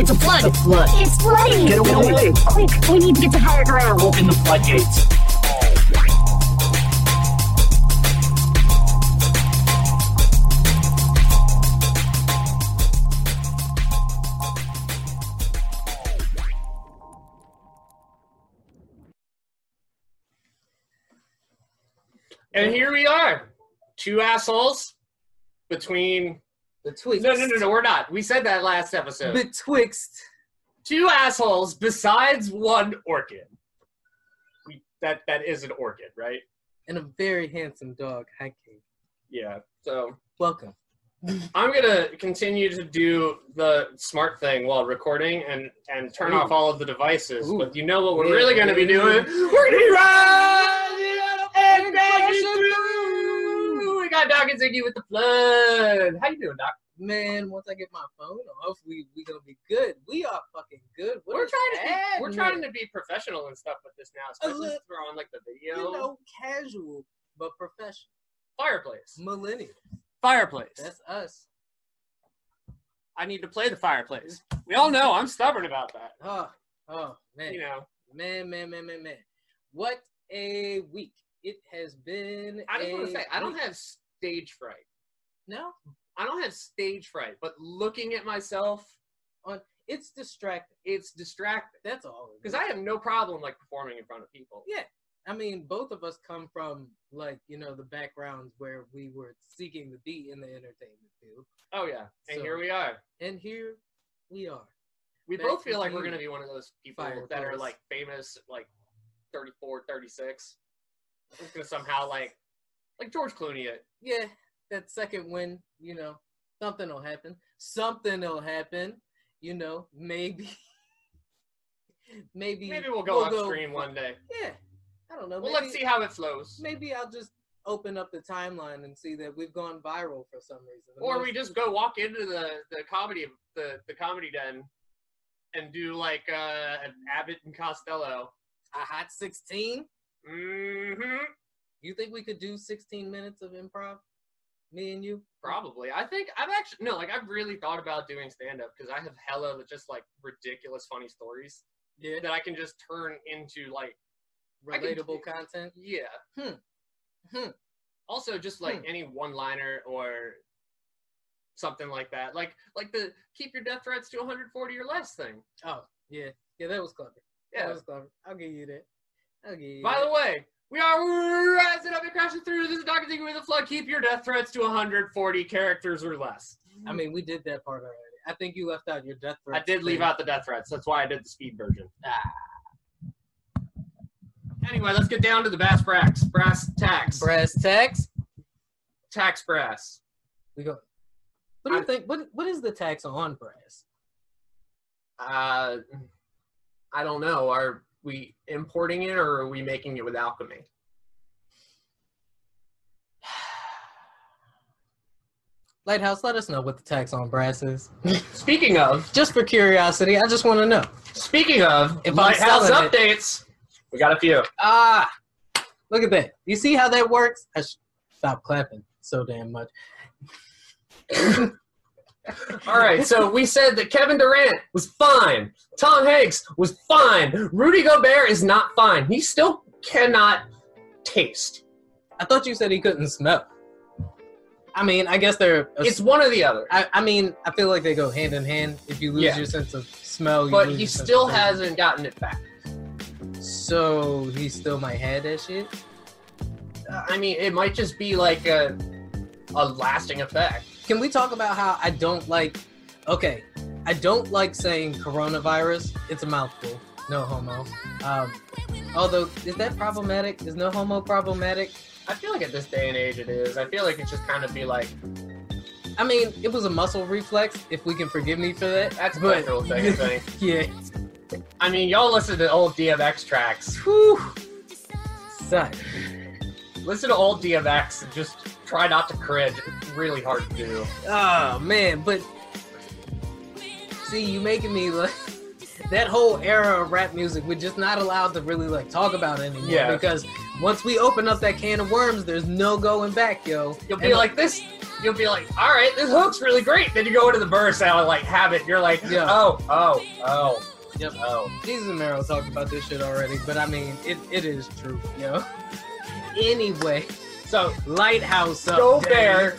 It's a flood. It's a flood. It's flooding. Get away. Quick, we need to get to higher ground. Open the floodgates. And here we are, two assholes between. Betwixt. No, no, no, no. We're not. We said that last episode. Betwixt. two assholes besides one orchid. We, that that is an orchid, right? And a very handsome dog. Hi, King. Yeah. So Welcome. I'm gonna continue to do the smart thing while recording and and turn Ooh. off all of the devices. Ooh. But you know what we're Yeah. really gonna be doing? We're gonna be riding and crashing through. We got Doc and Ziggy with the flood. How you doing, Doc? Man, once I get my phone off, we we gonna be good. We are fucking good. What we're trying to be, we're trying to be professional and stuff with this now, especially li- since we're on like the video you know casual but professional. fireplace. Millennial. Fireplace. That's us. I need to play the fireplace. We all know I'm stubborn about that. Oh, oh man. You know, Man, man, man, man, man. What a week it has been. I just want to say I don't have stage fright. no. I don't have stage fright, but looking at myself, on It's distracting. it's distracting. That's all. Because. I have no problem like performing in front of people. Yeah. I mean, both of us come from like you know the backgrounds where we were seeking to be in the entertainment field, Oh yeah, and So- here we are. and here we are. We Back both feel like we're gonna be one of those people that are like famous, like 34, 36. It's gonna somehow like, like George Clooney. Uh, yeah, that second win, you know, something will happen. Something will happen. You know, maybe, maybe. Maybe we'll go upstream one day. Yeah, I don't know. Well, maybe, let's see how it flows. Maybe I'll just open up the timeline and see that we've gone viral for some reason. The Or most- we just go walk into the the comedy the the comedy den and do like uh an Abbott and Costello. a hot sixteen. Mm-hmm. You think we could do sixteen minutes of improv? Me and you? Probably. I think I've actually no, like I've really thought about doing stand up because I have hella just like ridiculous funny stories Yeah. that I can just turn into like I can- Relatable content. yeah. Hmm. Hmm. Also, just like Hmm. any one liner or something like that, like like the keep your death threats to 140 or less thing. Oh, yeah. Yeah, that was clever. Yeah, that was clever. I'll give you that. I'll give you By that. the way, we are rising up and crashing through. This is Dr. Thinking with the Flood. Keep your death threats to 140 characters or less. I mean, we did that part already. I think you left out your death threats. I did leave out the death threats. That's why I did the speed version. Ah. Anyway, let's get down to the brass brass brass tax brass tax. tax brass. We go. What do you I- think? What What is the tax on brass? Uh, I don't know. Are we importing it or are we making it with alchemy? Lighthouse, let us know what the tax on brass is. Speaking of, Just for curiosity, I just want to know. speaking of If lighthouse selling it- updates, we got a few. Ah, look at that. You see how that works? I should stop clapping so damn much. All right, so we said that Kevin Durant was fine. Tom Hanks was fine. Rudy Gobert is not fine. He still cannot taste. I thought you said he couldn't smell. I mean, I guess they're. It's one or the other. I, I mean, I feel like they go hand in hand. If you lose Yeah. your sense of smell, you But lose he your sense still of taste. hasn't gotten it back. So he still might have that shit. Uh, I mean, it might just be like a, a lasting effect. Can we talk about how I don't like? Okay, I don't like saying coronavirus. It's a mouthful. No homo. Um, although, is that problematic? Is no homo problematic? I feel like at this day and age it is. I feel like it's just kind of be like, I mean, it was a muscle reflex. If we can forgive me for that. that's a But- cultural thing, I. Yeah. I mean, y'all listen to old DMX tracks. Whew. Son. Listen to old DMX and just try not to cringe. It's really hard to do. Oh man, but see, you making me like that whole era of rap music. We're just not allowed to really like talk about it anymore Yeah. because once we open up that can of worms, there's no going back, yo. You'll And be like, this you'll be like, all right, this hook's really great. Then you go into the verse and I like have it. You're like, Yeah. oh, oh, oh, Yep. oh. Desus and Mero talked about this shit already, but I mean, it, it is true, yo. Anyway, So Lighthouse Go update. Bear.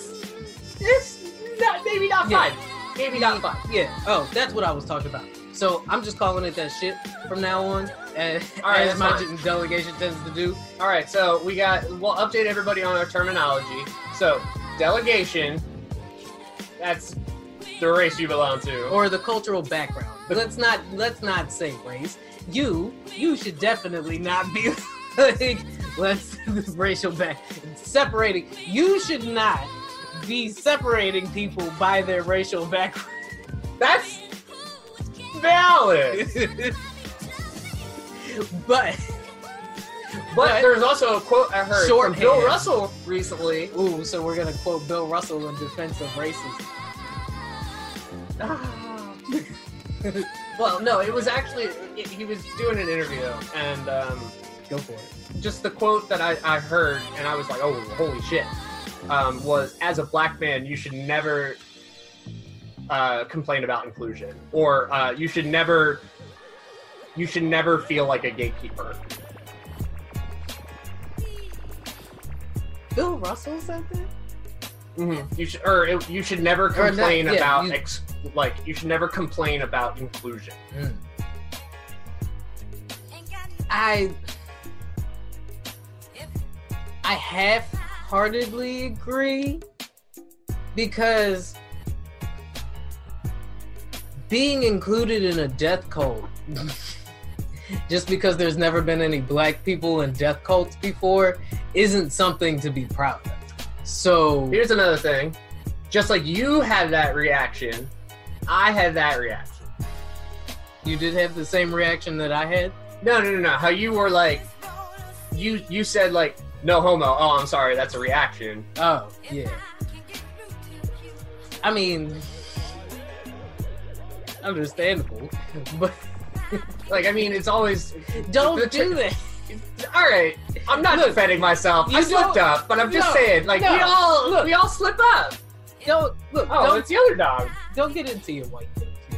It's not, maybe not Yeah. five. Maybe not five. Yeah. Oh, that's what I was talking about. So I'm just calling it that shit from now on, as, All right, as my fine. delegation tends to do. All right, so we got. We'll update everybody on our terminology. So delegation. That's the race you belong to. or the cultural background. Let's not let's not say race. You you should definitely not be like let's this racial back separating. You should not be separating people by their racial background. That's valid. but But there's also a quote I heard from Shorthand. Bill Russell recently. ooh, so we're gonna quote Bill Russell in defense of racism. well, no, it was actually it, he was doing an interview and um, Go for it. Just the quote that I, I heard and I was like, oh, holy shit, um, was as a black man, you should never uh, complain about inclusion or uh, you should never you should never feel like a gatekeeper. Bill Russell said that? You should or it, you should never Or not- complain yeah, about you- ex, like you should never complain about inclusion. Mm. I I half-heartedly agree because being included in a death cult just because there's never been any black people in death cults before isn't something to be proud of. So Here's another thing. Just like you had that reaction, I had that reaction. you did have the same reaction that I had. No, no, no, no. How you were like, you you said like no homo. Oh, I'm sorry, that's a reaction. Oh, yeah. I mean, understandable, but Like, I mean, it's always don't do that. all right. I'm not Look, defending myself. I slipped up, but I'm just no, saying, like, we all look. we all slip up. Don't look. Oh, don't it's the other dog. don't get into your white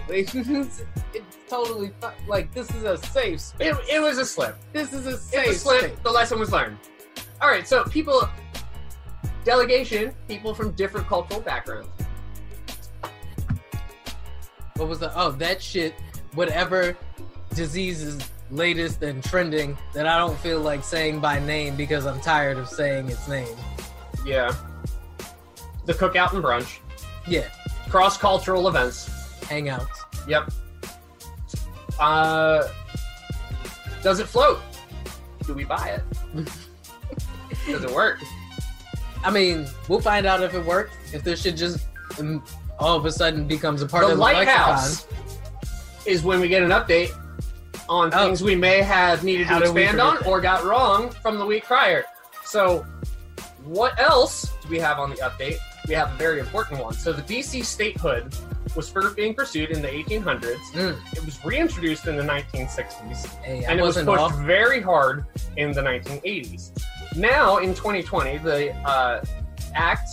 feelings. it's totally like this is a safe space. It, it was a slip. This is a safe space. It's safe a slip. space. The lesson was learned. All right, so people, delegation, people from different cultural backgrounds. What was the? Oh, that shit. Whatever disease is latest and trending that I don't feel like saying by name because I'm tired of saying its name. Yeah. The cookout and brunch, Yeah, cross cultural events. hangouts. Yep. Uh, does it float? Do we buy it? does it work? I mean, we'll find out if it works. If this shit just um, all of a sudden becomes a part the of the lighthouse lexicon. is when we get an update on Oh. things we may have needed How to expand on forget or got wrong from the week prior. So, what else do we have on the update? We have a very important one. So, the DC statehood was first being pursued in the 1800s. Mm. It was reintroduced in the 1960s, Hey, and it was pushed off. very hard in the 1980s. Now, in 2020, the uh, act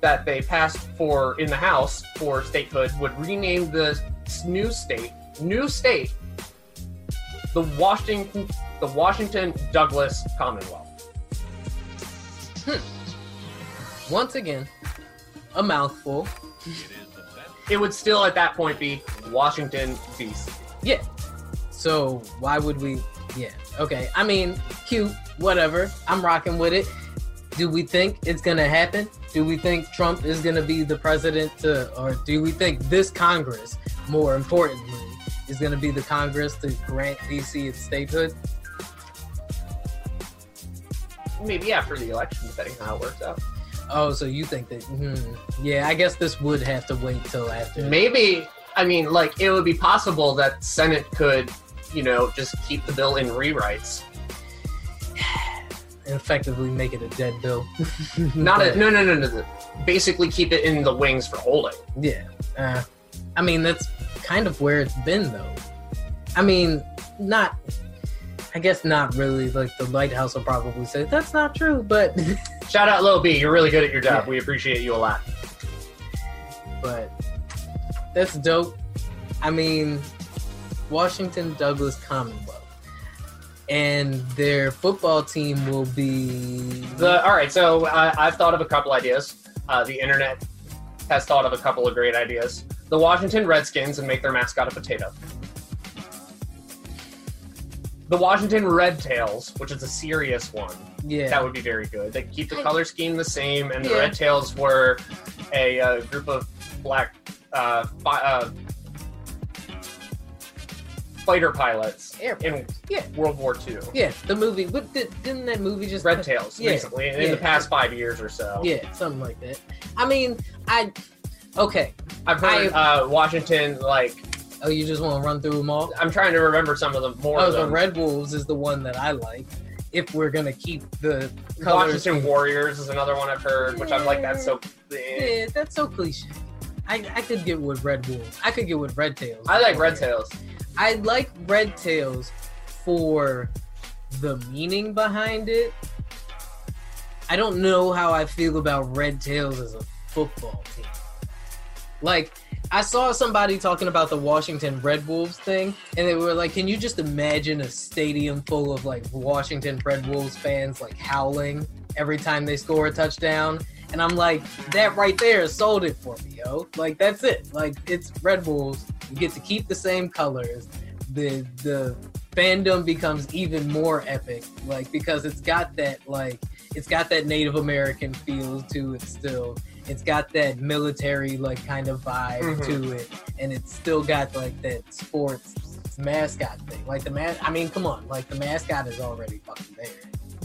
that they passed for in the House for statehood would rename the new state, new state, the Washington, the Washington Douglas Commonwealth. Hmm. Once again, a mouthful. It would still, at that point, be Washington D.C. Yeah. So why would we? Yeah. Okay. I mean, cute. Whatever. I'm rocking with it. Do we think it's gonna happen? Do we think Trump is gonna be the president to, or do we think this Congress, more importantly, is gonna be the Congress to grant DC its statehood? Maybe after the election, depending on how it works out. Oh, so you think that? Hmm, yeah, I guess this would have to wait till after. Maybe, I mean, like, it would be possible that Senate could, you know, just keep the bill in rewrites. and effectively make it a dead bill. Not a, no, no, no, no. Basically, keep it in the wings for holding. Yeah. Uh, I mean, that's kind of where it's been, though. I mean, not. I guess not really. Like the lighthouse will probably say that's not true, but Shout out Lil B. You're really good at your job. Yeah. We appreciate you a lot. but that's dope. I mean, Washington Douglas Commonwealth, and their football team will be The all right. So uh, I've thought of a couple ideas. Uh, the internet has thought of a couple of great ideas. The Washington Redskins and make their mascot a potato. The Washington Red Tails, which is a serious one, yeah. that would be very good. They keep the color scheme the same, and the Yeah. Red Tails were a uh, group of black uh, fi- uh, fighter pilots Air- in Yeah. World War II. yeah, the movie. What did, didn't that movie just Red Tails Yeah, recently, in yeah. the past five years or so. Yeah, something like that. I mean, I okay. I've heard uh, Washington like Oh, you just want to run through them all? I'm trying to remember some of them more. Oh, the. Red Wolves is the one that I like. If we're gonna keep the colors, Washington Warriors is another one I've heard, which I'm like that's so. eh. yeah, that's so cliche. I, I could get with Red Wolves. I could get with Red Tails. I like Red Tails. I like Red Tails for the meaning behind it. I don't know how I feel about Red Tails as a football team. Like, I saw somebody talking about the Washington Red Wolves thing, and they were like, Can you just imagine a stadium full of like Washington Red Wolves fans like howling every time they score a touchdown? And I'm like, that right there sold it for me, yo. Like that's it. Like it's Red Wolves. You get to keep the same colors. The the fandom becomes even more epic, like because it's got that like it's got that Native American feel to it still. It's got that military like kind of vibe Mhm. to it, and it's still got like that sports mascot thing. Like the man, I mean, come on, like the mascot is already fucking there.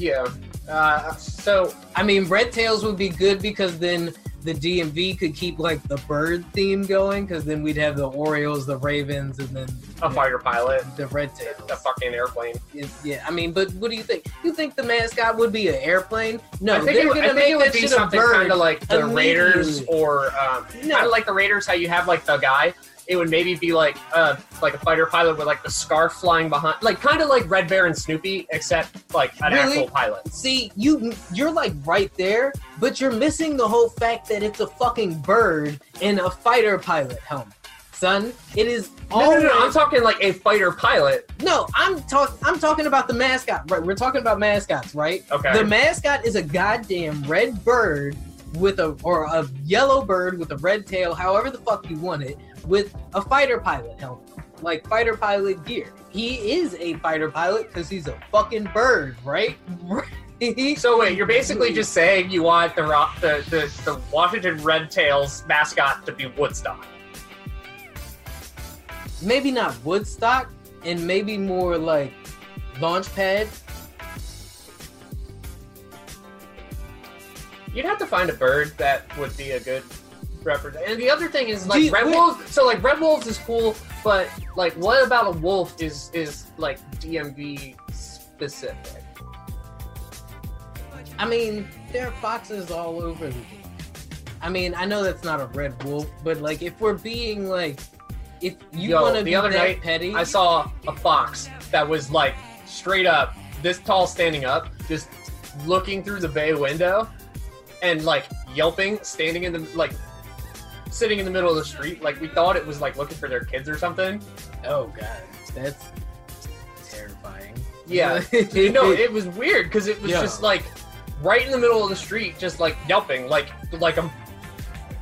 Yeah. Uh, so I mean, Red Tails would be good because then the DMV could keep like the bird theme going because then we'd have the Orioles, the Ravens, and then a fighter pilot, the Red Tails. a fucking airplane. It- yeah, I mean, but what do you think? You think the mascot would be an airplane? No, I think they're it, would- gonna I think make it would be something bird. kind of like the Raiders or um, No. kind of like the Raiders. How you have like the guy. It would maybe be like uh, like a fighter pilot with like the scarf flying behind, like kind of like Red Baron and Snoopy, except like an Really? actual pilot. See, you you're like right there, but you're missing the whole fact that it's a fucking bird in a fighter pilot helmet. Son, it is No, no, no, no, I'm talking like a fighter pilot. No, I'm talking. I'm talking about the mascot. Right, we're talking about mascots, right? Okay. The mascot is a goddamn red bird with a or a yellow bird with a red tail, however the fuck you want it, with a fighter pilot helmet, like fighter pilot gear. He is a fighter pilot because he's a fucking bird, right? So wait, you're basically just saying you want the rock, the, the the Washington Red Tails mascot to be Woodstock. maybe not Woodstock, and maybe more like Launchpad. You'd have to find a bird that would be a good represent. And the other thing is like Do you- Red wait. Wolves. So like Red Wolves is cool, but like what about a wolf is is like DMV specific? I mean, there are foxes all over the I mean, I know that's not a red wolf, but like if we're being like if you Yo, want to be other that night, petty, I saw a fox that was like straight up this tall standing up, just looking through the bay window and like yelping, standing in the like sitting in the middle of the street. Like we thought it was like looking for their kids or something. oh god, that's terrifying. Yeah. you know, it was weird because it was Yeah. just like right in the middle of the street, just like yelping, like like a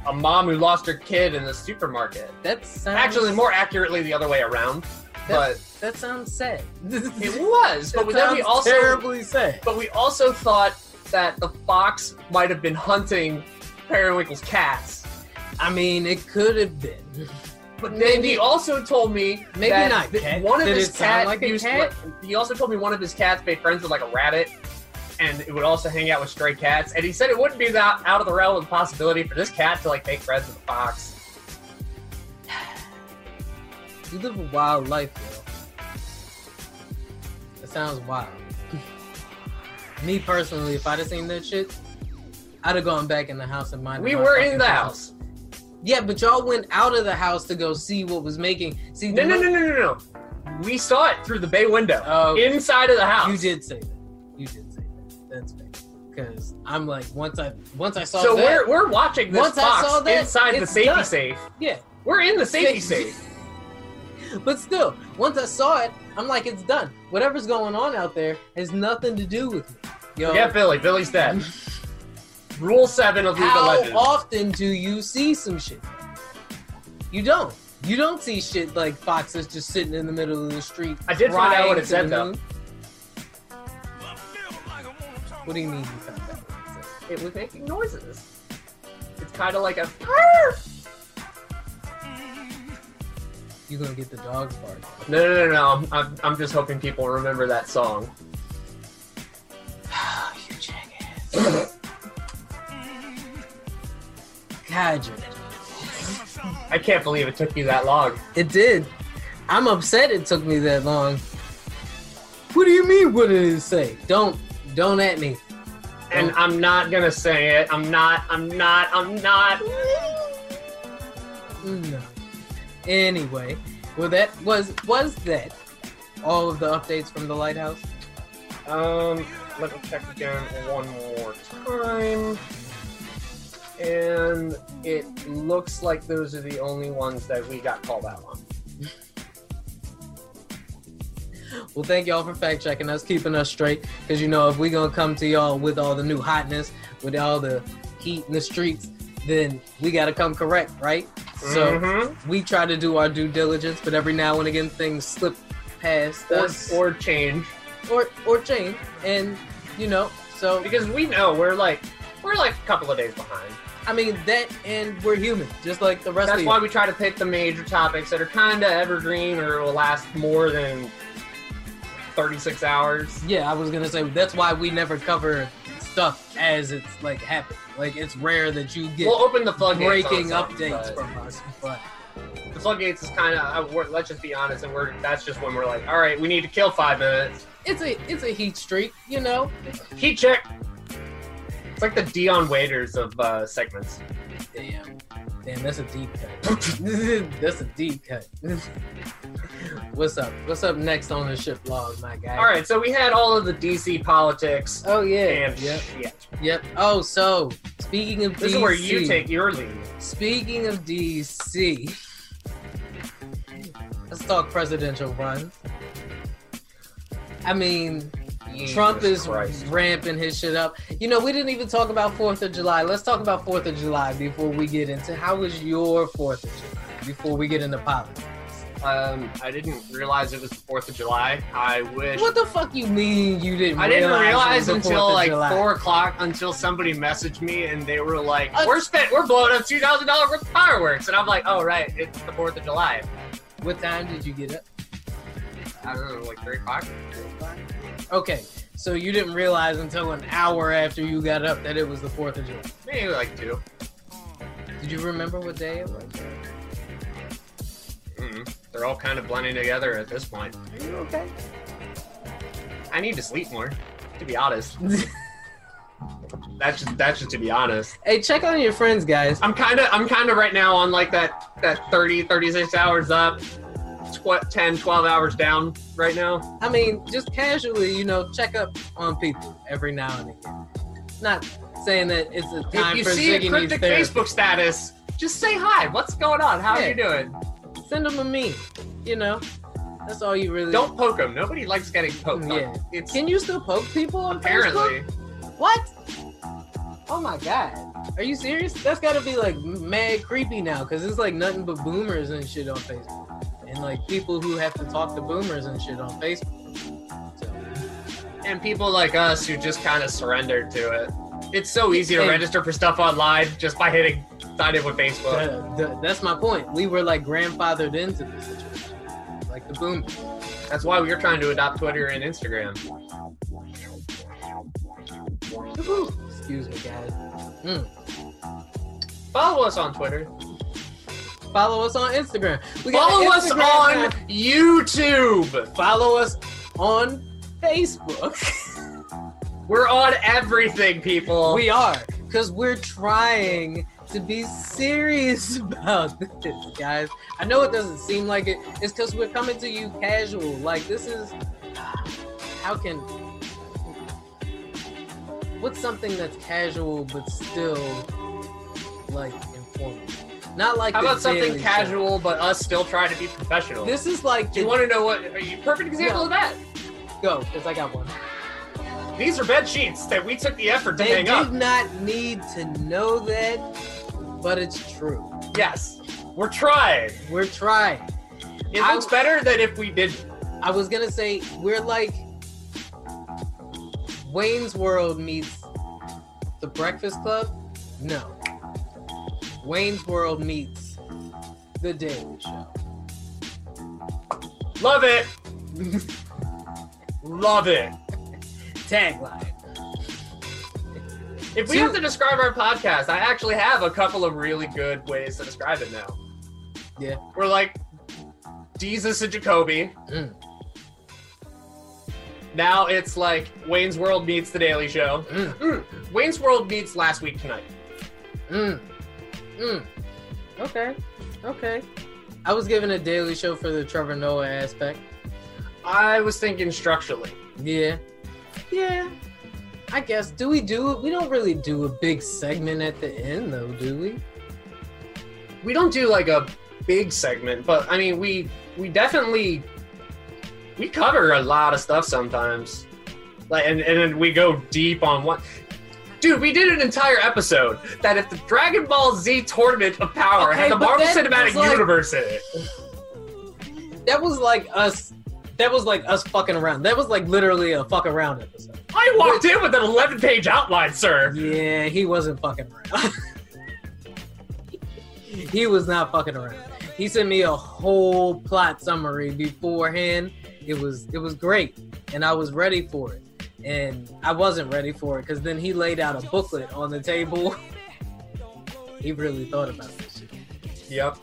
a mom who lost her kid in the supermarket. that sounds Actually, more accurately, the other way around. But that sounds sad. it was. But That then we also terribly sad. But we also thought that the fox might have been hunting Periwinkle's cats. I mean, it could have been. But then Maybe- he also told me Maybe that not cat. one of his cats like used cat? he also told me one of his cats made friends with like a rabbit and it would also hang out with stray cats and he said it wouldn't be that out of the realm of possibility for this cat to like make friends with a fox You live a wild life, yo. That sounds wild. Me personally, if I'd have seen that shit, I'd have gone back in the house and minded we were in the business. house Yeah, but y'all went out of the house to go see what was making. See, no no no no no no we saw it through the bay window Oh, inside of the house you did say that. You did say that. That's fair. because I'm like once I once I saw So that, we're we're watching this Once I saw box that, inside the safety done. safe. yeah. We're in the safety Safe- safe. But still, once I saw it, I'm like, it's done. Whatever's going on out there has nothing to do with me. Yo, Forget Billy. Billy's dead. Rule seven of League of how often do you see some shit? You don't. You don't see shit like foxes just sitting in the middle of the street. I did find out what it said, though. What do you mean you found out it? It was making noises. It's kind of like a. You're gonna get the dogs barking? No, no, no, no. I'm, I'm, I'm just hoping people remember that song. you jackass. God, I can't believe it took you that long. It did. I'm upset it took me that long. What do you mean? What did it say? Don't, don't at me. And I'm not gonna say it. I'm not. I'm not. I'm not. No. Anyway, well, that was was that all of the updates from the lighthouse. Um, let me check again one more time. And it looks like those are the only ones that we got called out on. Well, thank y'all for fact checking us, keeping us straight. Because you know, if we gonna come to y'all with all the new hotness, with all the heat in the streets, then we gotta come correct, right? So Mhm. we try to do our due diligence, but every now and again things slip past us or, or change or or change, and you know, so because we know we're like we're like a couple of days behind. I mean that, and we're human, just like the rest of us. That's of why you. we try to pick the major topics that are kind of evergreen or will last more than 36 hours. Yeah, I was gonna say that's why we never cover stuff as it's like happening. Like it's rare that you get We'll open the floodgates. breaking updates from us, but The floodgates is kind of. Let's just be honest, and we're that's just when we're like, all right, we need to kill five minutes. it's a it's a heat streak, you know. Heat check. It's like the Dion Waiters of uh, segments. Damn, damn, that's a deep cut. that's a deep cut. What's up? What's up next on the ship log, my guy? All right, so we had all of the DC politics Oh yeah. and Yep. shit. Yep. Oh, so speaking of DC. This DC, is where you take your lead. Speaking of DC, let's talk presidential run. I mean, Trump is Christ. ramping his shit up. You know, we didn't even talk about Fourth of July. Let's talk about Fourth of July before we get into how was your Fourth of July before we get into politics. Um, I didn't realize it was the Fourth of July. I wish. What the fuck you mean you didn't? I didn't realize, realize until like July? four o'clock until somebody messaged me and they were like, Uh, "We're spent, we're blowing up two thousand dollars worth of fireworks," and I'm like, "Oh right, it's the Fourth of July." What time did you get up? I don't know, like three o'clock. Okay, so you didn't realize until an hour after you got up that it was the Fourth of July. Maybe like two. Did you remember what day it was? mm They're all kind of blending together at this point. Are you okay? I need to sleep more, to be honest. That's just that's just to be honest. hey, check on your friends, guys. I'm kind of I'm kind of right now on like that that 30 36 hours up, tw- 10 12 hours down right now. I mean, just casually, you know, check up on people every now and again. Not saying that it's a time If you for see a Ziggy cryptic. Facebook status, just say hi. What's going on? How Yeah. are you doing? Send them a meme. You know, that's all you really. Don't poke them. Nobody likes getting poked. Yeah. It's Can you still poke people on apparently. Facebook? What? Oh my god. Are you serious? That's gotta be like mad creepy now, cause it's like nothing but boomers and shit on Facebook, and like people who have to talk to boomers and shit on Facebook. So, And people like us who just kind of surrendered to it. It's so easy to Hey. register for stuff online just by hitting sign in with Facebook. uh, th- that's my point. We were like grandfathered into this situation, like the boomers. That's why we are trying to adopt Twitter and Instagram. Excuse me, guys. Mm. Follow us on Twitter. Follow us on Instagram. We Follow an us on now. YouTube. Follow us on Facebook. We're on everything, people. we are, because we're trying to be serious about this, guys. I know it doesn't seem like it. It's because we're coming to you casual. Like this is how can what's something that's casual but still like informative? Not like How about something Show. casual, but us still trying to be professional? This is like Do you want to know what? Are you perfect example No. of that? go because I got one. These are bed sheets that we took the effort to They hang up. They did not need to know that, but it's true. Yes, we're trying. We're trying. It I- looks better than if we did. I was gonna say we're like Wayne's World meets The Breakfast Club. No, Wayne's World meets The Daily Show. Love it. Love it. Tagline. If we Two- have to describe our podcast, I actually have a couple of really good ways to describe it now. Yeah. We're like Jesus and Jacoby. Mm. Now it's like Wayne's World meets The Daily Show. Mm, Mm. Wayne's World meets Last Week Tonight. Mm. Okay, okay. I was given a Daily Show for the Trevor Noah aspect. I was thinking structurally. Yeah, yeah. I guess. Do we do it? We don't really do a big segment at the end, though, do we? We don't do like a big segment, but I mean we we definitely we cover a lot of stuff sometimes. Like and, and then we go deep on one Dude, we did an entire episode that if the Dragon Ball Z Tournament of Power Okay, had the Marvel Cinematic like- Universe in it. That was like us. That was like us fucking around. That was like literally a fuck around episode. I walked in with an 11 page outline, sir. Yeah, he wasn't fucking around. he was not fucking around. He sent me a whole plot summary beforehand. It was it was great, and I was ready for it. And I wasn't ready for it because then he laid out a booklet on the table. he really thought about this shit. Yep.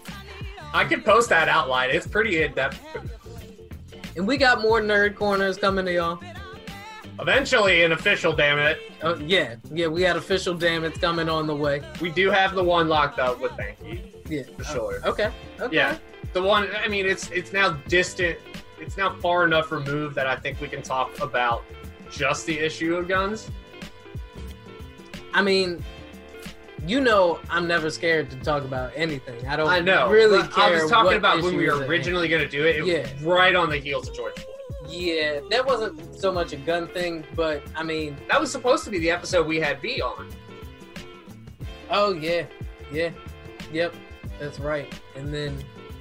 I can post that outline. It's pretty in depth. And we got more nerd corners coming to y'all. Eventually, an official, damn it. Oh yeah, yeah, we got official damn it's coming on the way. We do have the one locked up with Banky, Yeah, for sure. Oh, okay. Okay. Yeah. The one, I mean, it's it's now distant. It's now far enough removed that I think we can talk about just the issue of guns. I mean, you know, I'm never scared to talk about anything. I don't. I know. really care. I was talking about when we were originally going to do it. It Yeah. was right on the heels of George Floyd. Yeah, that wasn't so much a gun thing, but I mean, That was supposed to be the episode we had B on. oh yeah, yeah, yep, that's right. And then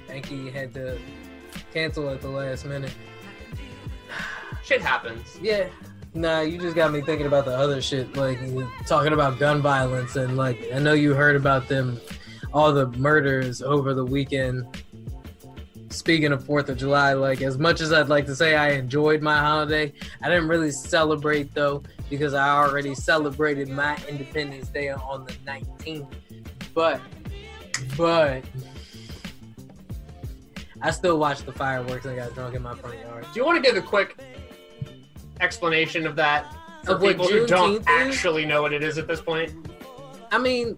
Anki had to cancel at the last minute. Shit happens. Yeah. Nah, you just got me thinking about the other shit, like talking about gun violence, and like I know you heard about them, all the murders over the weekend. Speaking of Fourth of July, like as much as I'd like to say I enjoyed my holiday, I didn't really celebrate though because I already celebrated my Independence Day on the 19th. But, but I still watched the fireworks and got drunk in my front yard. Do you want to give a quick explanation of that for Of people who don't is? actually know what it is at this point? I mean,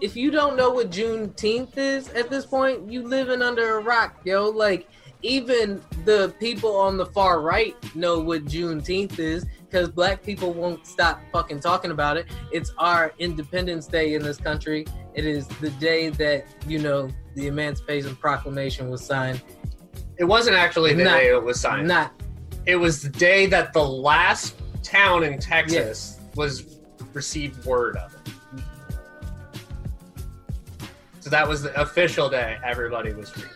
if you don't know what Juneteenth is at this point, you living under a rock, yo. Like, even the people on the far right know what Juneteenth is because black people won't stop fucking talking about it. It's our Independence Day in this country. It is the day that, you know, the Emancipation Proclamation was signed. It wasn't actually the Not- day it was signed. Not, it was the day that the last town in Texas was received word of it. So that was the official day everybody was free.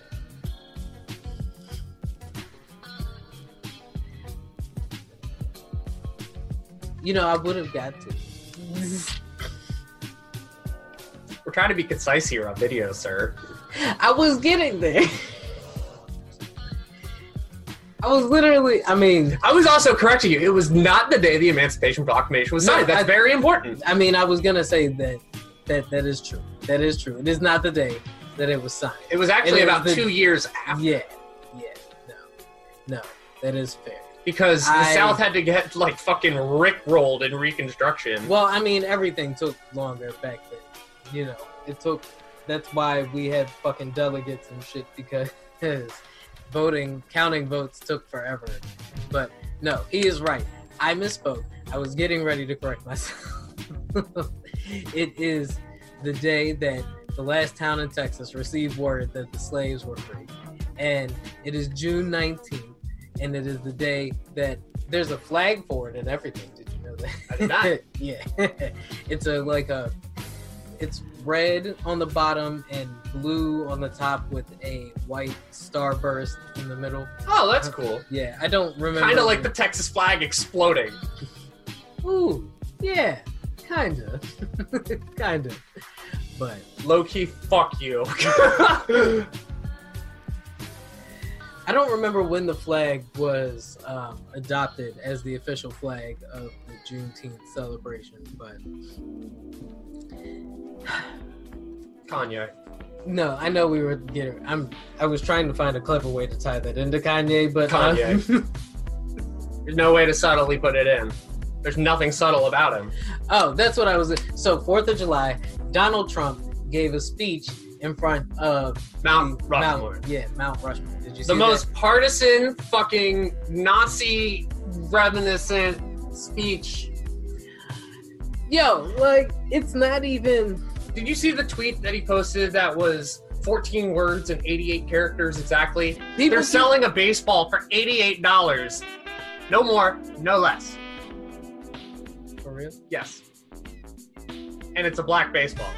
you know, I would have got to. We're trying to be concise here on video, sir. I was getting there. I was literally, I mean, I was also correcting you. It was not the day the Emancipation Proclamation was No, signed. That's I- very important. I mean, I was gonna say that that that is true. That is true. It is not the day that it was signed. It was actually It about the- two years after Yeah, yeah, no, no, that is fair. because the South had to get like fucking rickrolled in Reconstruction. Well, I mean, everything took longer back then. You know, it took. That's why we had fucking delegates and shit because voting, counting votes took forever. But no, he is right. I misspoke. I was getting ready to correct myself. it is the day that the last town in Texas received word that the slaves were free. And it is June 19th, and it is the day that there's a flag for it and everything. Did you know that? I did not. yeah. it's a like a it's red on the bottom and blue on the top with a white starburst in the middle. Oh, that's cool. Yeah, I don't remember. Kind of like the Texas flag exploding. Ooh, yeah, kinda, kinda. But Low key, fuck you. I don't remember when the flag was um, adopted as the official flag of the Juneteenth celebration, but Kanye. no, I know we were getting. I'm. I was trying to find a clever way to tie that into Kanye, but uh, Kanye. There's no way to subtly put it in. There's nothing subtle about him. oh, that's what I was. So Fourth of July, Donald Trump gave a speech in front of Mount Rushmore. Mount, yeah, Mount Rushmore. Did you see The that? most partisan, fucking Nazi reminiscent speech. Yo, like it's not even. Did you see the tweet that he posted that was 14 words and 88 characters exactly? People They're selling a baseball for $88. No more, no less. for real. Yes. And it's a black baseball.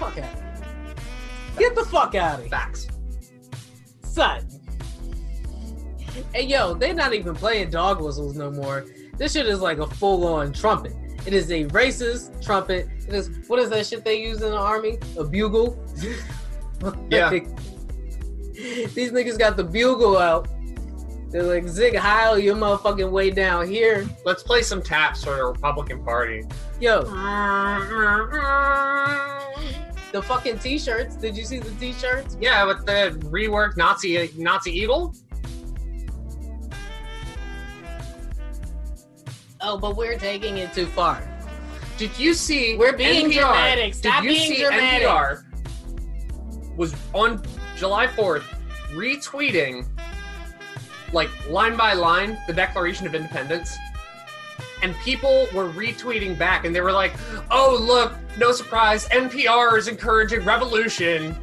Fuck out of. Get the fuck out of here, Facts. son. Hey yo, they're not even playing dog whistles no more. This shit is like a full-on trumpet. It is a racist trumpet. It is what is that shit they use in the army? A bugle. Yeah. These niggas got the bugle out. They're like Sieg Heil, your motherfucking way down here. Let's play some taps for the Republican Party. Yo, the fucking t-shirts. Did you see the t-shirts? Yeah, with the reworked Nazi Nazi eagle. Oh, but we're taking it too far. Did you see? We're being NPR, dramatic. Stop did you being see dramatic. NPR was on July 4th retweeting, like line by line, the Declaration of Independence, and people were retweeting back, and they were like, "Oh, look, no surprise, NPR is encouraging revolution."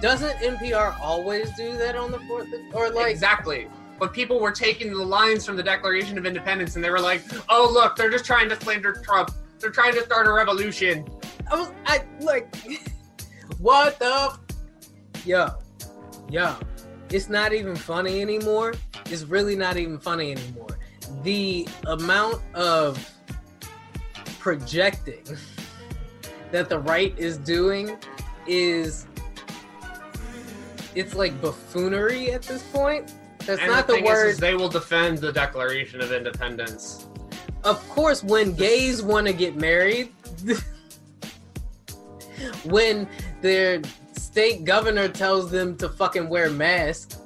Doesn't NPR always do that on the fourth? Or like, exactly. But people were taking the lines from the Declaration of Independence, and they were like, "Oh, look, they're just trying to slander Trump. They're trying to start a revolution." I was, I like, what the? Yo, yo, it's not even funny anymore. It's really not even funny anymore. The amount of projecting that the right is doing is it's like buffoonery at this point. That's and not the, the, thing is, word. is they will defend the Declaration of Independence. of course, when gays want to get married, when their state governor tells them to fucking wear masks.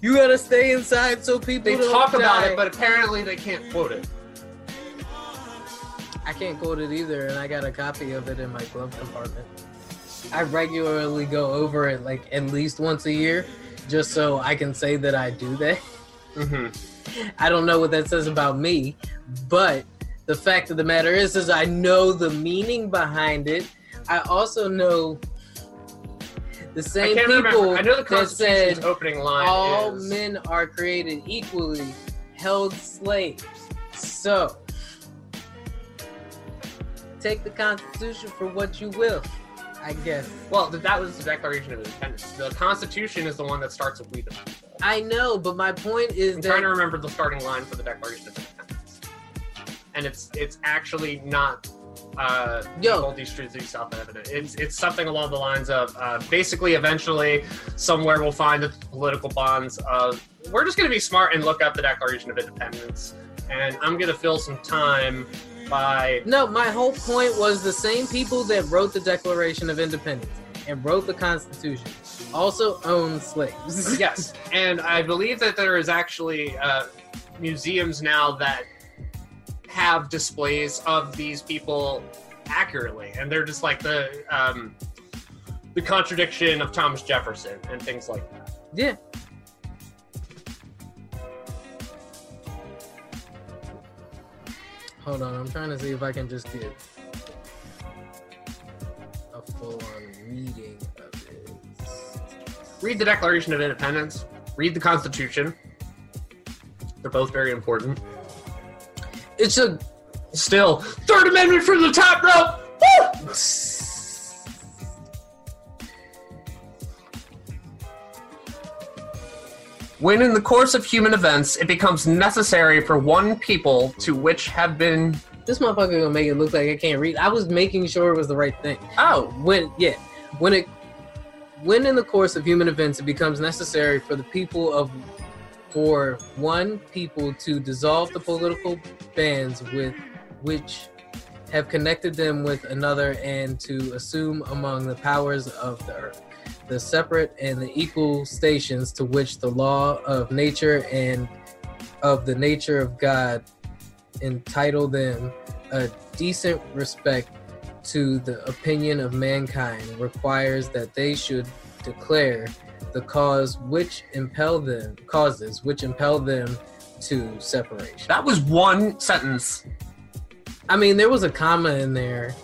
You gotta stay inside so people They don't talk about it, but apparently they can't quote it. I can't quote it either, and I got a copy of it in my glove compartment. I regularly go over it like at least once a year, just so I can say that I do that. hmm I don't know what that says about me, but the fact of the matter is, is I know the meaning behind it. I also know the same people remember. I know the that said opening line all is men are created equally, held slaves. So take the Constitution for what you will, I guess. well, that was the Declaration of Independence. The Constitution is the one that starts with "We the People." I know, but my point is I'm that trying to remember the starting line for the Declaration of Independence, and it's it's actually not. Uh, all these truths are self-evident. It's it's something along the lines of uh, basically, eventually, somewhere we'll find the political bonds of. We're just going to be smart and look up the Declaration of Independence, and I'm going to fill some time by No, my whole point was the same people that wrote the Declaration of Independence and wrote the Constitution also own slaves. yes, and I believe that there is actually uh, museums now that have displays of these people accurately, and they're just like the um, the contradiction of Thomas Jefferson and things like that. Yeah. Hold on, I'm trying to see if I can just get a full-on reading of it. Read the Declaration of Independence. Read the Constitution. They're both very important. It's a Still, Third Amendment from the top rope. Woo! When in the course of human events it becomes necessary for one people to which have been this motherfucker gonna make it look like I can't read. I was making sure it was the right thing. oh when yeah when it when in the course of human events it becomes necessary for the people of for one people to dissolve the political bands with which have connected them with another and to assume among the powers of the earth the separate and the equal stations to which the law of nature and of the nature of god entitle them a decent respect to the opinion of mankind requires that they should declare the cause which impel them causes which impel them to separation. that was one sentence. I mean, there was a comma in there.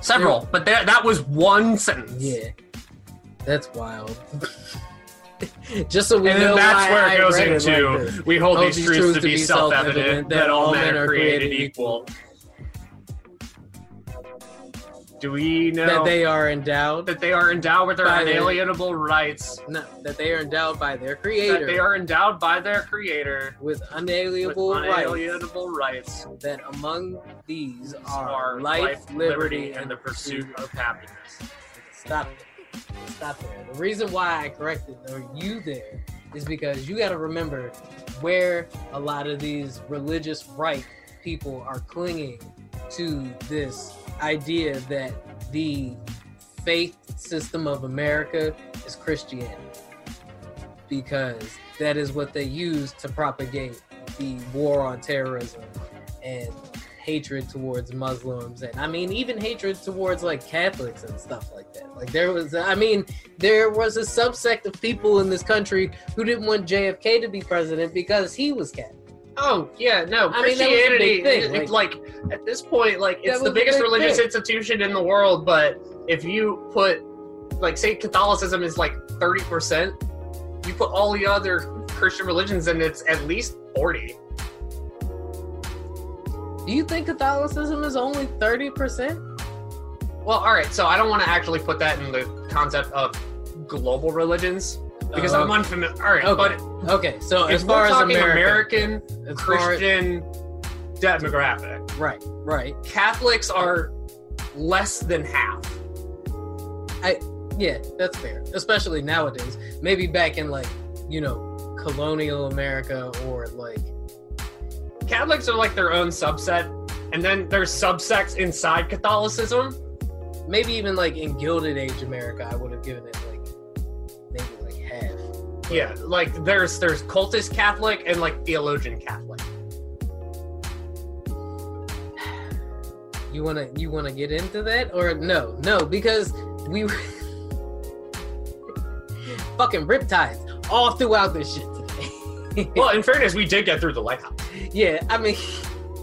Several, but that that was one sentence. Yeah, that's wild. Just so we And know that's where I it goes into like we hold Hold these truths to be self-evident that all men are created equal. Do we know that they are endowed, that they are endowed with their By their- unalienable rights? no, that they are endowed by their creator. That they are endowed by their creator with with unalienable rights. unalienable rights. That among these are are life, liberty, and the pursuit of happiness. Stop it. Stop there. The reason why I corrected or you there is because you got to remember where a lot of these religious right people are clinging to this idea that the faith system of America is Christianity. Because that is what they use to propagate the war on terrorism and hatred towards Muslims and I mean even hatred towards like Catholics and stuff like that. Like there was I mean there was a subsect of people in this country who didn't want JFK to be president because he was Catholic. Oh yeah, no. I mean, that was a Christianity, thing, it- it's like, at this point, like it's the biggest big religious thing. institution in the world. But if you put, like, say Catholicism is like thirty percent, you put all the other Christian religions, and it's at least forty. Do you think Catholicism is only 30%? Well, all right. So I don't want to actually put that in the concept of global religions because Uh, I'm unfamiliar. All right, okay. but Okay, so if as far we're as talking America, American as Christian demographic, right, right. Catholics are less than half. I Yeah, that's fair. Especially nowadays. Maybe back in like, you know, colonial America or like Catholics are like their own subset, and then there's subsects inside Catholicism. maybe even like in Gilded Age America, I would have given it like maybe like half. Yeah, like there's there's cultist Catholic and like theologian Catholic. You wanna you wanna get into that or no? No, because we fucking riptides all throughout this shit today. Well, in fairness, we did get through the lighthouse. yeah, I mean,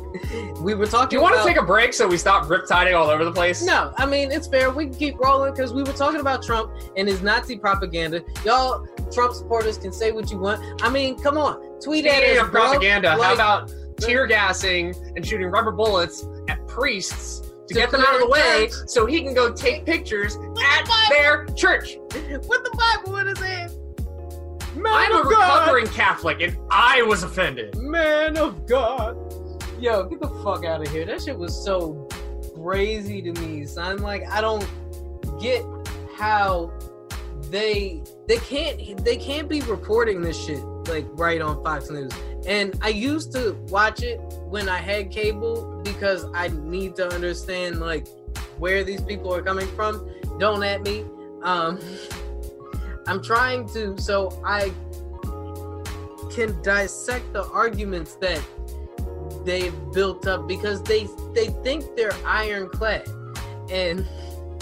we were talking. Do you want to take a break so we stop riptiding all over the place? No, I mean it's fair. We can keep rolling because we were talking about Trump and his Nazi propaganda. Y'all, Trump supporters can say what you want. I mean, come on, tweet at Speaking us, of propaganda, how about tear gassing and shooting rubber bullets at priests to, To get them out of the way church. so he can go take pictures at their church? what the Bible would have said? Man I'm a God. recovering Catholic and I was offended. Man of God. Yo, get the fuck out of here. That shit was so crazy to me, son. Like, I don't get how they they can't they can't be reporting this shit like right on Fox News. And I used to watch it when I had cable because I need to understand like where these people are coming from. Don't at me. Um I'm trying to so I can dissect the arguments that they've built up because they they think they're ironclad and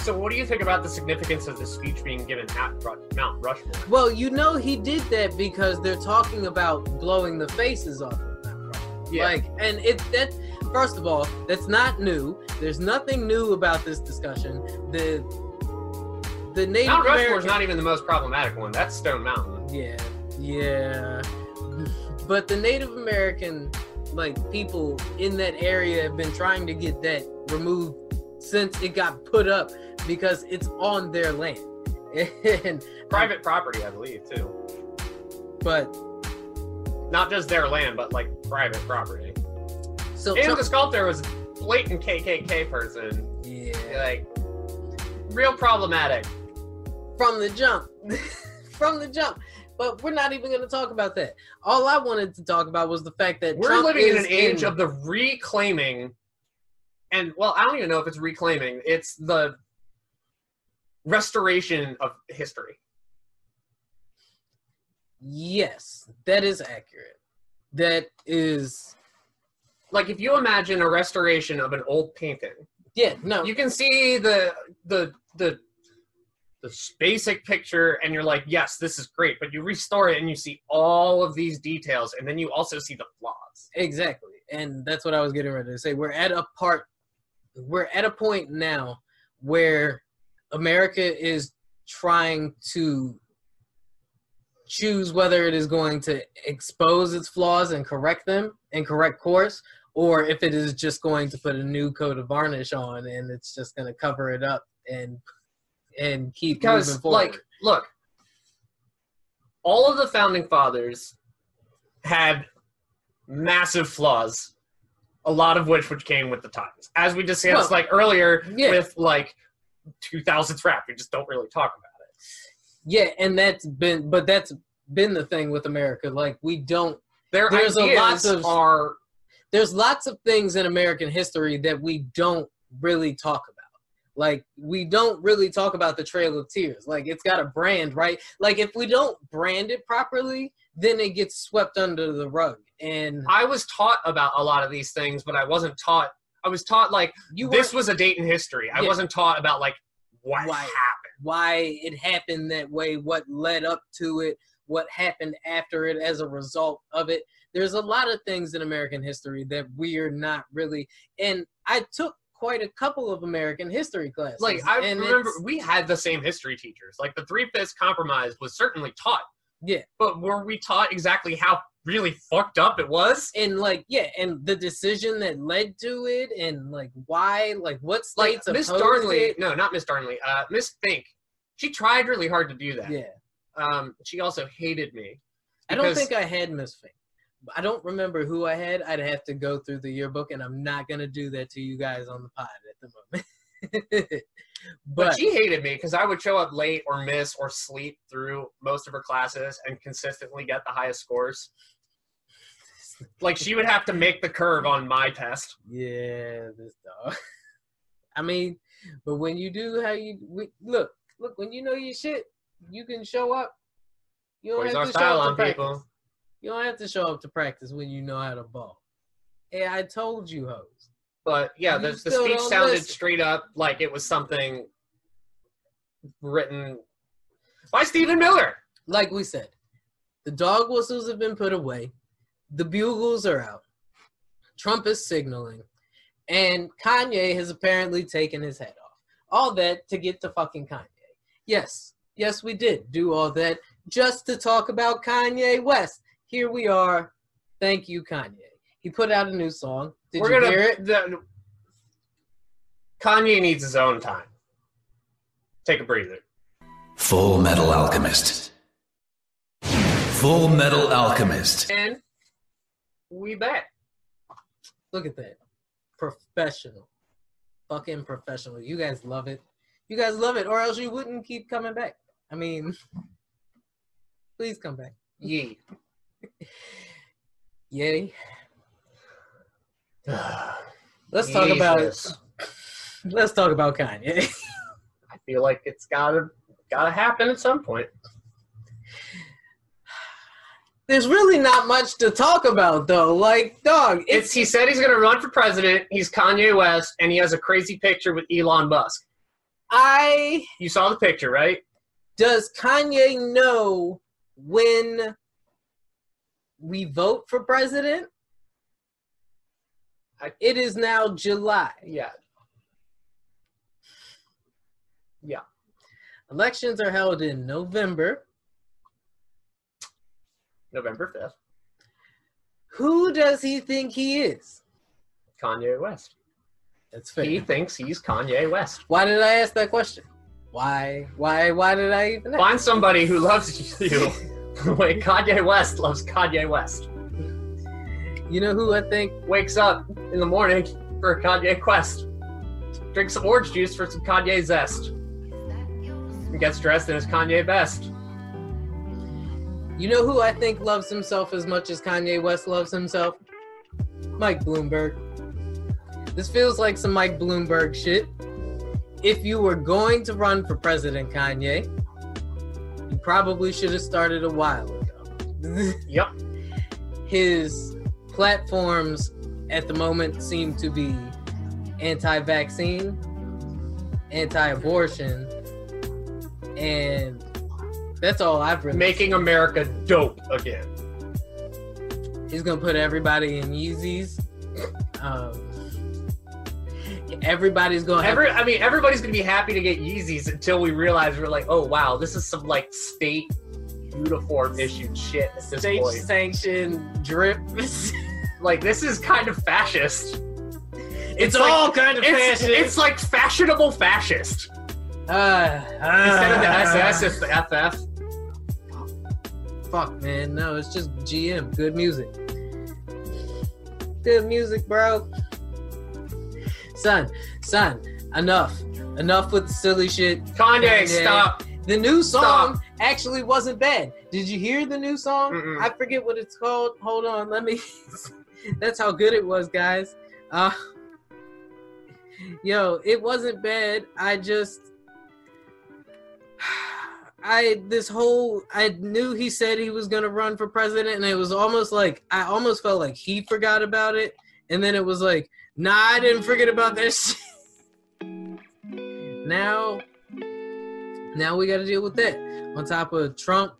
So, what do you think about the significance of the speech being given at Mount Rushmore? Well, you know he did that because they're talking about blowing the faces off of Mount Rushmore. Yeah. Like, and it that first of all, that's not new. There's nothing new about this discussion. The the Native Mount Rushmore American is not even the most problematic one. That's Stone Mountain. Yeah, yeah. But the Native American like people in that area have been trying to get that removed since it got put up because it's on their land. And Private property, I believe, too. but Not just their land, but like private property. so And the sculptor was blatant KKK person. yeah, Like, real problematic. from the jump, from the jump. But we're not even going to talk about that. All I wanted to talk about was the fact that We're Trump living in an age of the reclaiming, and well, I don't even know if it's reclaiming. It's the restoration of history. yes, that is accurate. That is Like if you imagine a restoration of an old painting, yeah no you can see the the the the basic picture and you're like yes this is great but you restore it and you see all of these details and then you also see the flaws Exactly. And that's what I was getting ready to say. We're at a part we're at a point now where America is trying to choose whether it is going to expose its flaws and correct them and correct course or if it is just going to put a new coat of varnish on and it's just going to cover it up and and keep because moving forward. like look all of the founding fathers had massive flaws a lot of which which came with the times as we discussed Well, like earlier yeah. with like 2000s rap we just don't really talk about it yeah, and that's been but that's been the thing with America. Like we don't their There's a ideas lot of- are there's lots of things in American history that we don't really talk about. Like we don't really talk about the Trail of Tears. Like it's got a brand, right? Like if we don't brand it properly, then it gets swept under the rug. And I was taught about a lot of these things, but I wasn't taught. I was taught like you this was a date in history. I Yeah. wasn't taught about like what Why? happened. why it happened that way, what led up to it, what happened after it as a result of it. There's a lot of things in American history that we're not really. And I took quite a couple of American history classes. Like I remember, we had the same history teachers. Like the Three Fifths Compromise was certainly taught, Yeah. but were we taught exactly how really fucked up it was? and like yeah, and the decision that led to it, and like why, like what Like states Miss Darnley, it. no, not Miss Darnley. Uh, Miss Fink. She tried really hard to do that. Yeah, Um, she also hated me. I don't think I had Miss Fink. I don't remember who I had. I'd have to go through the yearbook, and I'm not gonna do that to you guys on the pod at the moment. But, but she hated me because I would show up late or miss or sleep through most of her classes and consistently get the highest scores. Like she would have to make the curve on my test. yeah, this dog. I mean, but when you do how you we, look, look when you know your shit, you can show up. You don't Boys have our to show style up to on practice. people. You don't have to show up to practice when you know how to ball. Hey, I told you, hoes. But yeah, the, the speech sounded listen. straight up like it was something written by Stephen Miller. Like we said, the dog whistles have been put away. The bugles are out. Trump is signaling. And Kanye has apparently taken his head off. All that to get to fucking Kanye. Yes, yes, we did do all that just to talk about Kanye West. Here we are. Thank you, Kanye. He put out a new song. Did We're you gonna. hear it? the- Kanye needs his own time. Take a breather. Full Metal Alchemist. Full Metal Alchemist. And we back. Look at that. Professional. Fucking professional. You guys love it. You guys love it, or else you wouldn't keep coming back. I mean, please come back. Yee. Yay. Let's talk about Jesus. let's talk about Kanye. I feel like it's gotta gotta happen at some point. There's really not much to talk about though. Like, dog, It's it's he said he's gonna run for president. He's Kanye West, and he has a crazy picture with Elon Musk. I You saw the picture, right? does Kanye know when we vote for president? I- It is now July. Yeah. Yeah. Elections are held in November. November 5th. Who does he think he is? Kanye West. That's fair. He thinks he's Kanye West. Why did I ask that question? Why? Why? Why did I even? ask? Find somebody who loves you the way Kanye West loves Kanye West. You know who I think? Wakes up in the morning for a Kanye Quest. Drinks some orange juice for some Kanye zest. And gets dressed in his Kanye best. You know who I think loves himself as much as Kanye West loves himself? Mike Bloomberg. This feels like some Mike Bloomberg shit. If you were going to run for president, Kanye, you probably should have started a while ago. Yep. His platforms at the moment seem to be anti vaccine, anti abortion, and that's all I've really Making America dope again. He's gonna put everybody in Yeezys. Um, everybody's gonna have Every, I mean, everybody's gonna be happy to get Yeezys until we realize we're like, oh wow, this is some like state uniform issued shit at this state point. sanctioned drip. Like this is kind of fascist. it's like- all kind of It's, fashion. it's like fashionable fascist. uh, Instead of the uh, SS, it's the FF. Fuck, man. No, it's just GM. Good music. Good music, bro. Son, son, enough. Enough with the silly shit. Kanye, Kanye. stop. The new song Stop. actually wasn't bad. Did you hear the new song? Mm-mm. I forget what it's called. Hold on, let me. That's how good it was, guys. Uh, yo, it wasn't bad. I just. I this whole I knew he said he was gonna run for president, and it was almost like I almost felt like he forgot about it, and then it was like, nah, I didn't forget about this. now, now we got to deal with that on top of Trump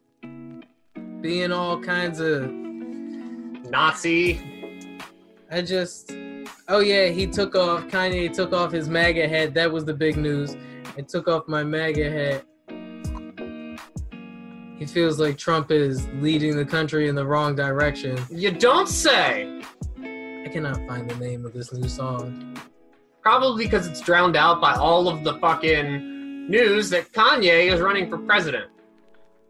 being all kinds of. Nazi. I just, oh yeah, he took off. Kanye took off his MAGA hat. That was the big news. I took off my MAGA hat. He feels like Trump is leading the country in the wrong direction. You don't say. I cannot find the name of this new song. Probably because it's drowned out by all of the fucking news that Kanye is running for president.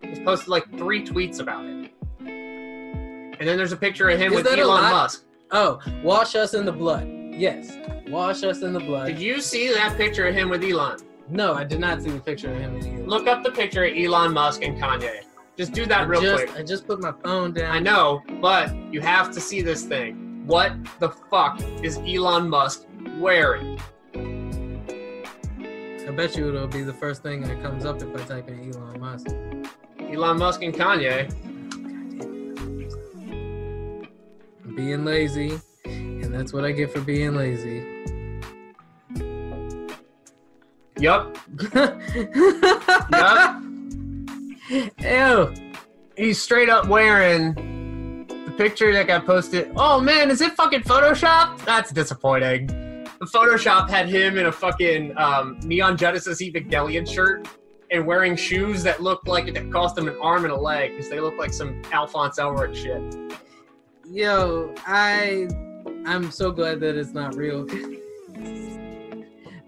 He's posted like three tweets about it. And then there's a picture of him Is with Elon? Musk. Oh, wash us in the blood. Yes, wash us in the blood. Did you see that picture of him with Elon? No, I did not see the picture of him in the Look up the picture of Elon Musk and Kanye. Just do that I real just, quick. I just put my phone down. I know, but you have to see this thing. What the fuck is Elon Musk wearing? I bet you it'll be the first thing that comes up if I type in Elon Musk. Elon Musk and Kanye. I'm being lazy, and that's what I get for being lazy. Yup. yup. Ew. He's straight up wearing the picture that got posted. Oh man, is it fucking Photoshop? That's disappointing. The Photoshop had him in a fucking um, Neon Genesis Evangelion shirt and wearing shoes that looked like it cost him an arm and a leg because they look like some Alphonse Elric shit. Yo, I I'm so glad that it's not real.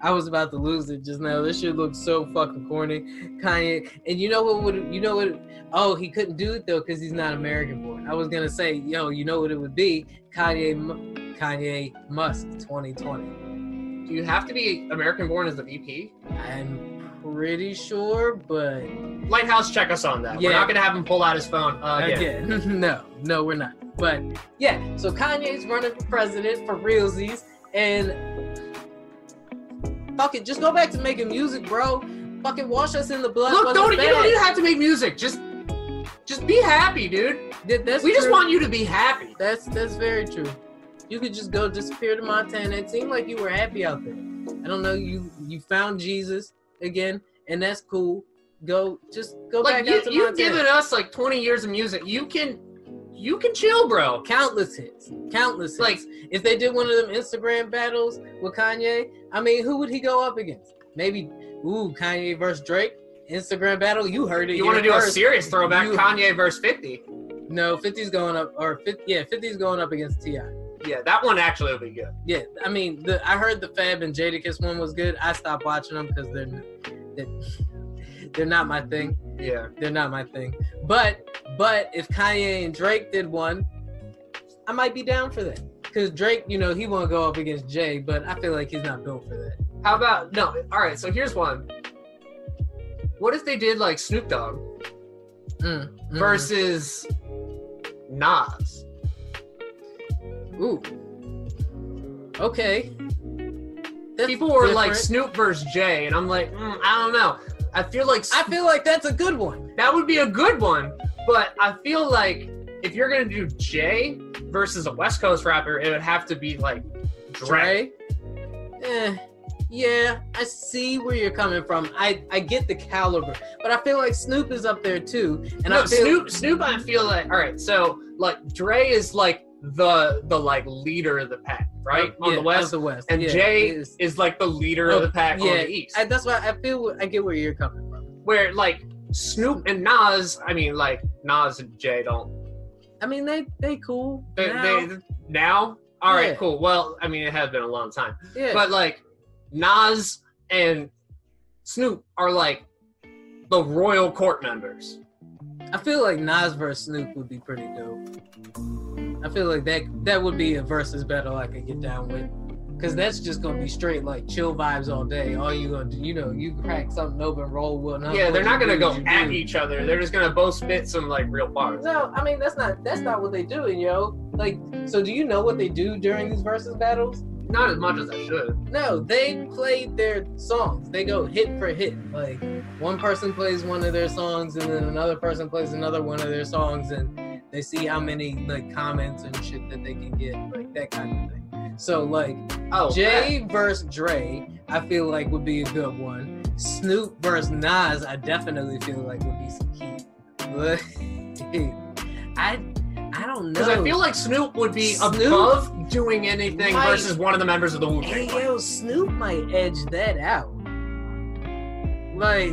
I was about to lose it just now. This shit looks so fucking corny. Kanye, and you know what would you know what? Oh, he couldn't do it though because he's not American born. I was gonna say, yo, you know what it would be? Kanye, Kanye Musk, 2020. Do you have to be American born as the VP? I'm pretty sure, but Lighthouse, check us on that. We're not gonna have him pull out his phone uh, again. again, no, no, we're not. But yeah, so Kanye's running for president for realsies, and fuck it, just go back to making music, bro. Fucking wash us in the blood. Look, don't you don't even have to make music. Just, just be happy, dude. That- that's We just want you to be happy. That's that's very true. You could just go disappear to Montana. It seemed like you were happy out there. I don't know. You you found Jesus. again, and that's cool. Go, just go Like back you, out to you've given us like 20 years of music. You can, you can chill, bro. countless hits, countless hits. Like- if they did one of them Instagram battles with Kanye, I mean, who would he go up against? Maybe, ooh, Kanye versus Drake. Instagram battle. You heard it. You want to do a serious throwback? You- Kanye versus 50. No, 50's going up, or 50, yeah, 50's going up against Ti. Yeah, that one actually would be good. Yeah, I mean, the I heard the Fab and Jadakiss one was good. I stopped watching them because they're, they're they're not my thing. Yeah. They're not my thing. But but if Kanye and Drake did one, I might be down for that. Cause Drake, you know, he won't go up against Jay, but I feel like he's not built for that. How about no? All right. So here's one. What if they did like Snoop Dogg Mm, mm. versus Nas? ooh, okay. That's People were like. Snoop versus Jay, and I'm like, mm, I don't know. I feel like I feel like that's a good one. that would be a good one, but I feel like if you're gonna do Jay versus a West Coast rapper, it would have to be like Dre. Dre. Eh, yeah, I see where you're coming from. I, I get the caliber, but I feel like Snoop is up there too. And no, I feel, Snoop. Snoop. I feel like all right. So like Dre is like the the like leader of the pack, right on Yeah, the of west, the West, and yeah, Jay is. is like the leader of oh, the pack on the east. I, that's why I feel I get where you're coming from. where like Snoop and Nas, I mean like Nas and Jay don't I mean, they they cool. they now. they now. All right, Yeah. cool. Well, I mean it has been a long time, yeah, but like Nas and Snoop are like the royal court members. I feel like Nas versus Snoop would be pretty dope. I feel like that that would be a versus battle I could get down with. Cause that's just gonna be straight like chill vibes all day. All you gonna do, you know, you crack something open, roll with. yeah, they're not gonna go at do. each other. They're just gonna both spit some like real bars. No, I mean that's not that's not what they doing, yo. Like, so do you know what they do during these versus battles? Not as much as I should. No, they play their songs. They go hit for hit. Like one person plays one of their songs, and then another person plays another one of their songs, and they see how many like comments and shit that they can get, like that kind of thing. So like Oh, Jay versus Dre, I feel like would be a good one. Snoop versus Nas, I definitely feel like would be some heat. But I I don't know. because I feel like Snoop would be Snoop above doing anything might- versus one of the members of the Wu Hey Tang. yo, Snoop might edge that out. Like,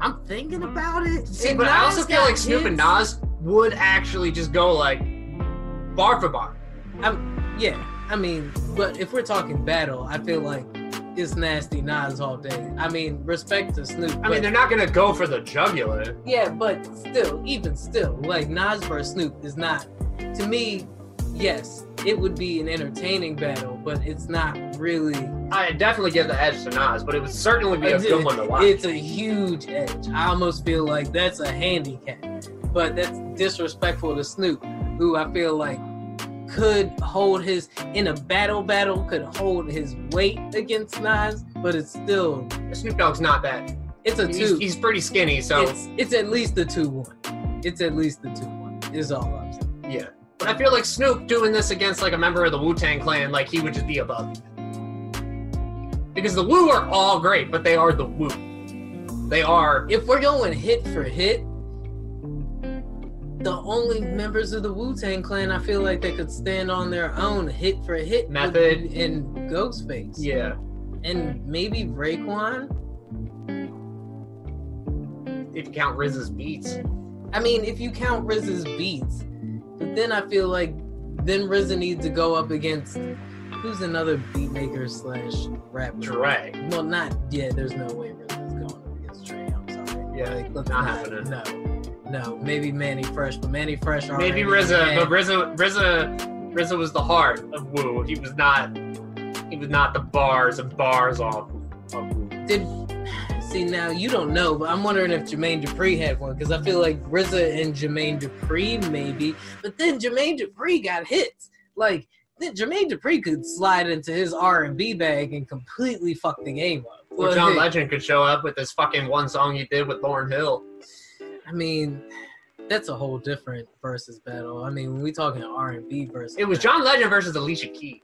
I'm thinking about it. See, And but I also feel like Snoop and. Nas would actually just go like bar for bar. Yeah, I mean, but if we're talking battle, I feel like it's nasty Nas all day. I mean, respect to Snoop. I mean, they're not gonna go for the jugular. yeah, but still, even still, like Nas versus Snoop is not. To me, yes, it would be an entertaining battle, but it's not really. I definitely give the edge to Nas, but it would certainly be a good one to watch. It's a huge edge. I almost feel like that's a handicap, but that's disrespectful to Snoop, who I feel like could hold his in a battle battle could hold his weight against Nas, but it's still Snoop Dogg's not that. it's a He's, two. he's pretty skinny, so it's it's at least the two one. It's at least the two one. Is all I'm saying. yeah. But I feel like Snoop doing this against like a member of the Wu Tang Clan, like he would just be above. Because the Wu are all great, but they are the Wu. They are. If we're going hit for hit, the only members of the Wu Tang Clan I feel like they could stand on their own hit for hit Method. in Ghostface. Yeah. And maybe Raekwon. If you count RZA's beats. I mean, if you count RZA's beats, but then I feel like then RZA needs to go up against who's another beatmaker slash rapper. Dre. Well, not yeah. There's no way Riz is going up against Dre. I'm sorry. Yeah, like, not happening. No, no. Maybe Manny Fresh, but Manny Fresh. Maybe RZA, but RZA, RZA, RZA was the heart of Wu. He was not. He was not the bars and bars off of Wu. did see now you don't know, but I'm wondering if Jermaine Dupri had one because I feel like RZA and Jermaine Dupri maybe, but then Jermaine Dupri got hits. Like then Jermaine Dupri could slide into his R and B bag and completely fuck the game up. Or John Legend could show up with this fucking one song he did with Lauryn Hill. I mean, that's a whole different versus battle. I mean, when we talking R and B versus, It was John Legend versus Alicia Keys.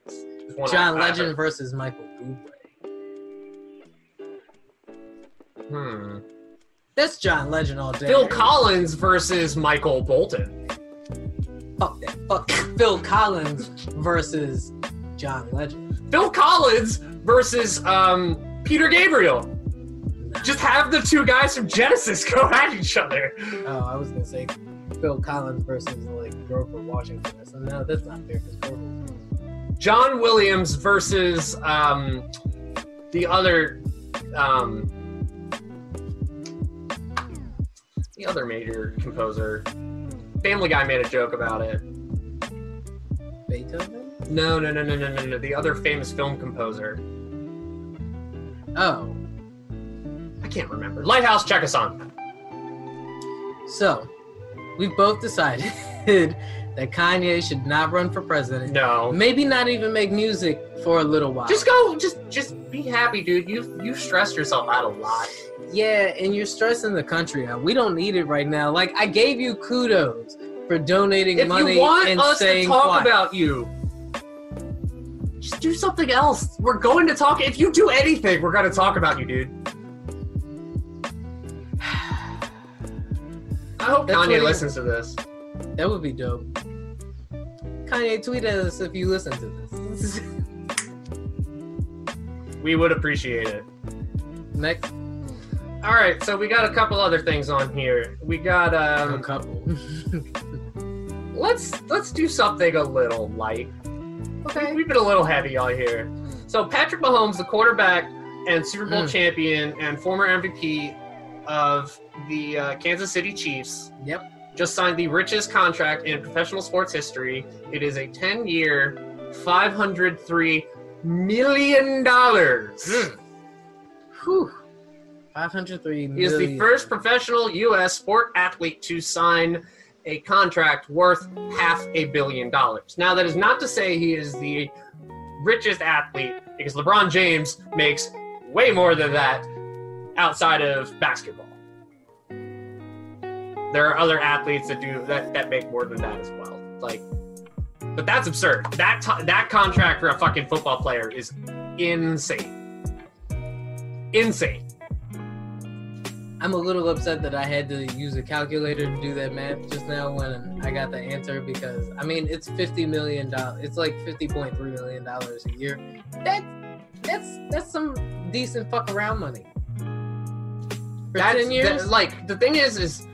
John Legend versus Michael Bublé. Hmm. That's John Legend all day. Phil Collins versus Michael Bolton. Fuck that. Fuck Phil Collins versus John Legend. Phil Collins versus um, Peter Gabriel. Just have the two guys from Genesis go at each other. Oh, I was gonna say Phil Collins versus like Grover Washington. So no, that's not fair because Grover. John Williams versus um, the other um, the other major composer. Family Guy made a joke about it. Beethoven. No, no, no, no, no, no, no. The other famous film composer. Oh, can't remember. Lighthouse Chekasan. so we've both decided that Kanye should not run for president. No. Maybe not even make music for a little while. Just go. Just, just be happy, dude. You, you stressed yourself out a lot. Yeah, and you're stressing the country out. We don't need it right now. Like I gave you kudos for donating If money you want and us to talk quiet. about you, just do something else. We're going to talk. If you do anything, we're going to talk about you, dude. I hope That's Kanye listens to this. that would be dope. Kanye, tweet at us if you listen to this. We would appreciate it. Next, All right, so we got a couple other things on here. We got a um. couple. Let's let's do something a little light. okay. We've been a little heavy all here. So Patrick Mahomes, the quarterback and Super Bowl Mm. champion and former MVP of the uh, Kansas City Chiefs, Yep. just signed the richest contract in professional sports history. It is a 10-year, 503 million dollars. Mm. Whew. 503 He is the first professional U.S. sport athlete to sign a contract worth half a billion dollars. Now, that is not to say he is the richest athlete, because LeBron James makes way more than that outside of basketball. There are other athletes that do that that make more than that as well. Like, but that's absurd. That t- that contract for a fucking football player is insane. Insane. I'm a little upset that I had to use a calculator to do that math just now when I got the answer because I mean it's fifty million dollars. It's like fifty point three million dollars a year. That that's that's some decent fuck around money. For That's ten years, that- like the thing is, is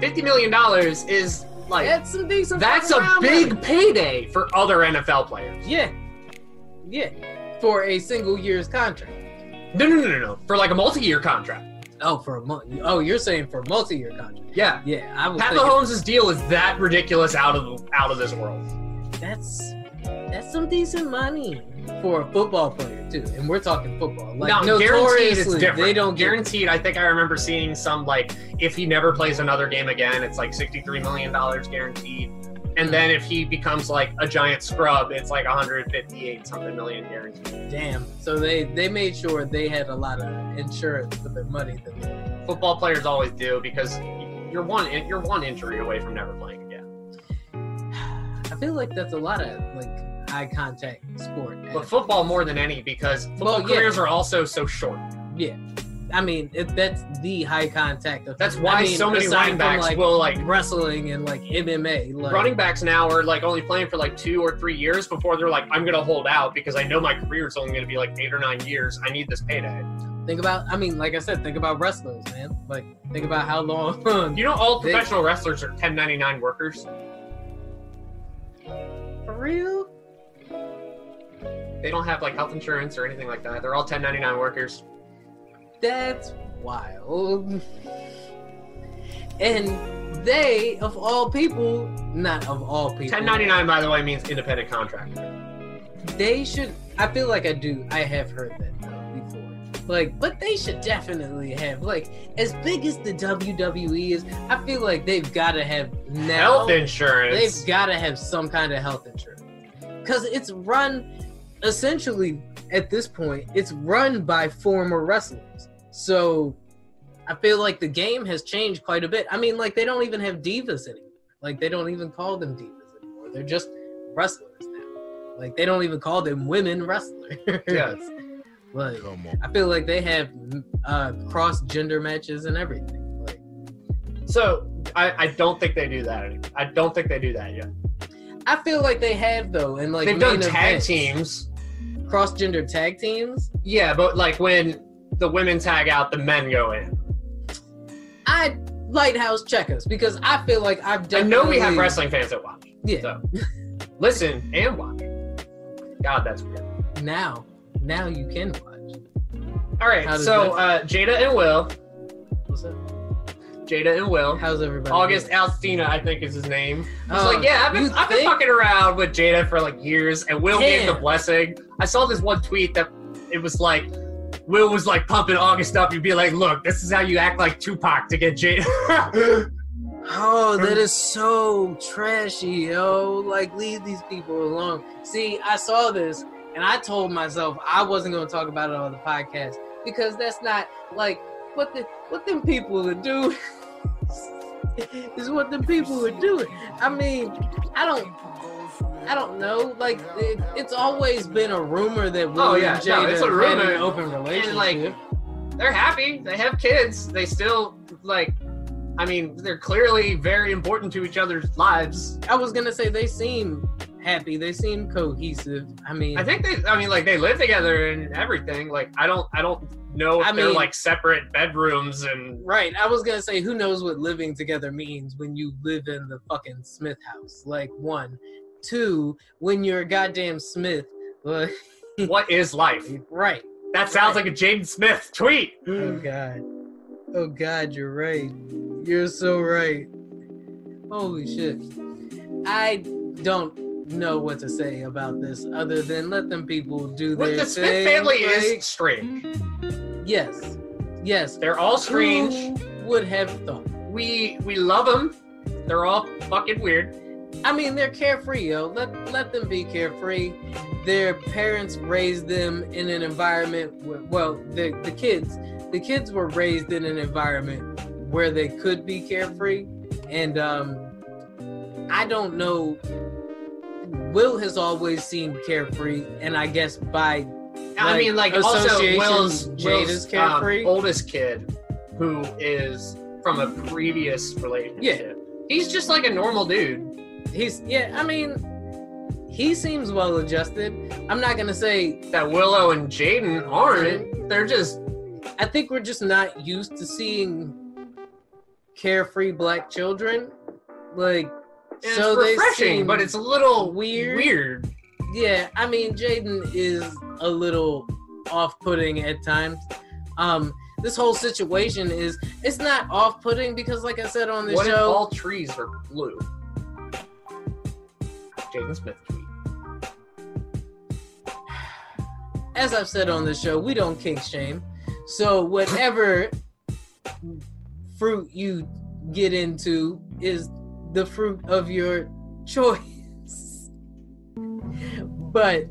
fifty million dollars is like that's some decent. that's a big money. payday for other NFL players. Yeah, yeah, for a single year's contract. No, no, no, no, no. For like a multi-year contract. Oh, for a month. Oh, you're saying for a multi-year contract? Yeah. Yeah, I was Pat thinking Mahomes' deal is that ridiculous out of out of this world. that's that's some decent money for a football player too, and we're talking football. Like no, guaranteed it's different. they don't guaranteed. I think I remember seeing some like if he never plays another game again, it's like sixty-three million dollars guaranteed. And then if he becomes like a giant scrub, it's like 158 something million guaranteed. damn. So they they made sure they had a lot of insurance for their money. That they, Football players always do because you're one you're one injury away from never playing again. I feel like that's a lot of like eye contact sport. But football more than any because football Well, yeah. careers are also so short. yeah, I mean it, that's the high contact. Of, That's why I mean, so many aside running backs like, will like wrestling and like MMA. Like, running backs now are like only playing for like two or three years before they're like, I'm gonna hold out because I know my career is only gonna be like eight or nine years. I need this payday. Think about, I mean, like I said, think about wrestlers, man. Like, think about how long. You know, all They- professional wrestlers are 1099 workers. For real? They don't have like health insurance or anything like that. They're all 1099 workers. That's wild. And they, of all people, not of all people, 1099, by the way, means independent contractor. they should. I feel like I do. I have heard that though, before. Like, but they should definitely have like as big as the WWE is. I feel like they've got to have now. Health insurance. They've got to have some kind of health insurance because it's run essentially at this point. It's run by former wrestlers, so I feel like the game has changed quite a bit. I mean, like they don't even have divas anymore. Like they don't even call them divas anymore. They're just wrestlers now. Like they don't even call them women wrestlers. Yes. Like Come on. I feel like they have uh, cross gender matches and everything. Like So I, I don't think they do that. Anymore. I don't think they do that yet. I feel like they have though, and like They've done tag events. teams. Cross gender tag teams. Yeah, but like when the women tag out, the men go in. I lighthouse checkers because I feel like I've done. I know we have wrestling fans that watch. Yeah. So listen and watch. God, that's weird. Now, now you can watch. All right, so uh, Jada and Will, What's up? Jada and Will. How's everybody? August Alsina, I think is his name. He's Oh, like, yeah, I've been, I've been fucking around with Jada for like years, and Will gave the blessing. I saw this one tweet that it was like, Will was like pumping August up. You'd be like, look, this is how you act like Tupac to get Jada. Oh, that is so trashy, yo. Like, leave these people alone. See, I saw this and I told myself I wasn't going to talk about it on the podcast because that's not like what the what them people would do. is what the people would do. I mean, I don't. I don't know. Like it, it's always been a rumor that Will Oh, yeah. and No, it's a rumor. an open relationship. like, They're happy. They have kids. They still like. I mean, they're clearly very important to each other's lives. I was gonna say they seem happy. They seem cohesive. I mean, I think they. I mean, like they live together and everything. Like I don't. I don't know if I they're mean- like separate bedrooms and right. I was gonna say, who knows what living together means when you live in the fucking Smith house? Like one, two, when you're a goddamn Smith. Like, what is life. right. That sounds like a Jaden Smith tweet. Oh God. Oh God, you're right. You're so right. Holy shit. I don't know what to say about this other than let them people do What their the Smith thing. family like- is strange. Yes. Yes. They're all strange. Who would have thought? We we love them. They're all fucking weird. I mean, they're carefree, yo. Let let them be carefree. Their parents raised them in an environment where, well, the the kids, the kids were raised in an environment where they could be carefree, and um, I don't know. Will has always seemed carefree, and I guess by I mean, like also Will's, Jada's Will's carefree? um, oldest kid, who is from a previous relationship. Yeah. He's just like a normal dude. he's yeah. I mean, he seems well adjusted. I'm not gonna say That Willow and Jaden aren't. They're just I think we're just not used to seeing carefree black children. Like, it's so they refreshing, but it's a little weird. Weird. yeah. I mean, Jaden is a little off-putting at times. Um, this whole situation is it's not off-putting because, like I said on the What if show, all trees are blue? Jaden Smith tweet. as I've said on the show, we don't kink shame. So whatever fruit you get into is the fruit of your choice. But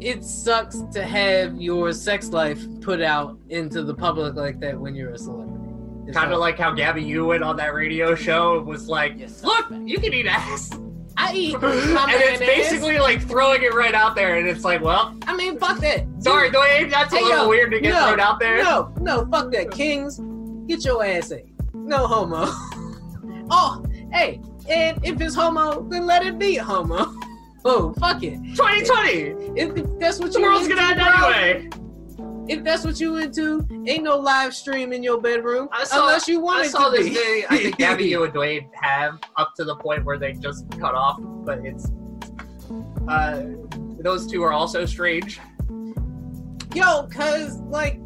it sucks to have your sex life put out into the public like that when you're a celebrity. It's Kind of like how Gabby Union on that radio show was like, "Look, you can eat ass," I eat and it's basically like throwing it right out there, and it's like, "Well, I mean, fuck that. sorry, Dwyane, that's a Hey, little yo, weird to get no, thrown out there." No, no, fuck that. Kings, get your ass ate. No homo. oh, hey, and if it's homo, then let it be homo. Oh, fuck it. 2020, If, if that's what the you world's into, gonna end anyway. If that's what you into, ain't no live stream in your bedroom saw- unless you want I saw to this be. day. I think Gabby you and Dwyane have up to the point where they just cut off, but it's uh, those two are also strange. Yo, cause like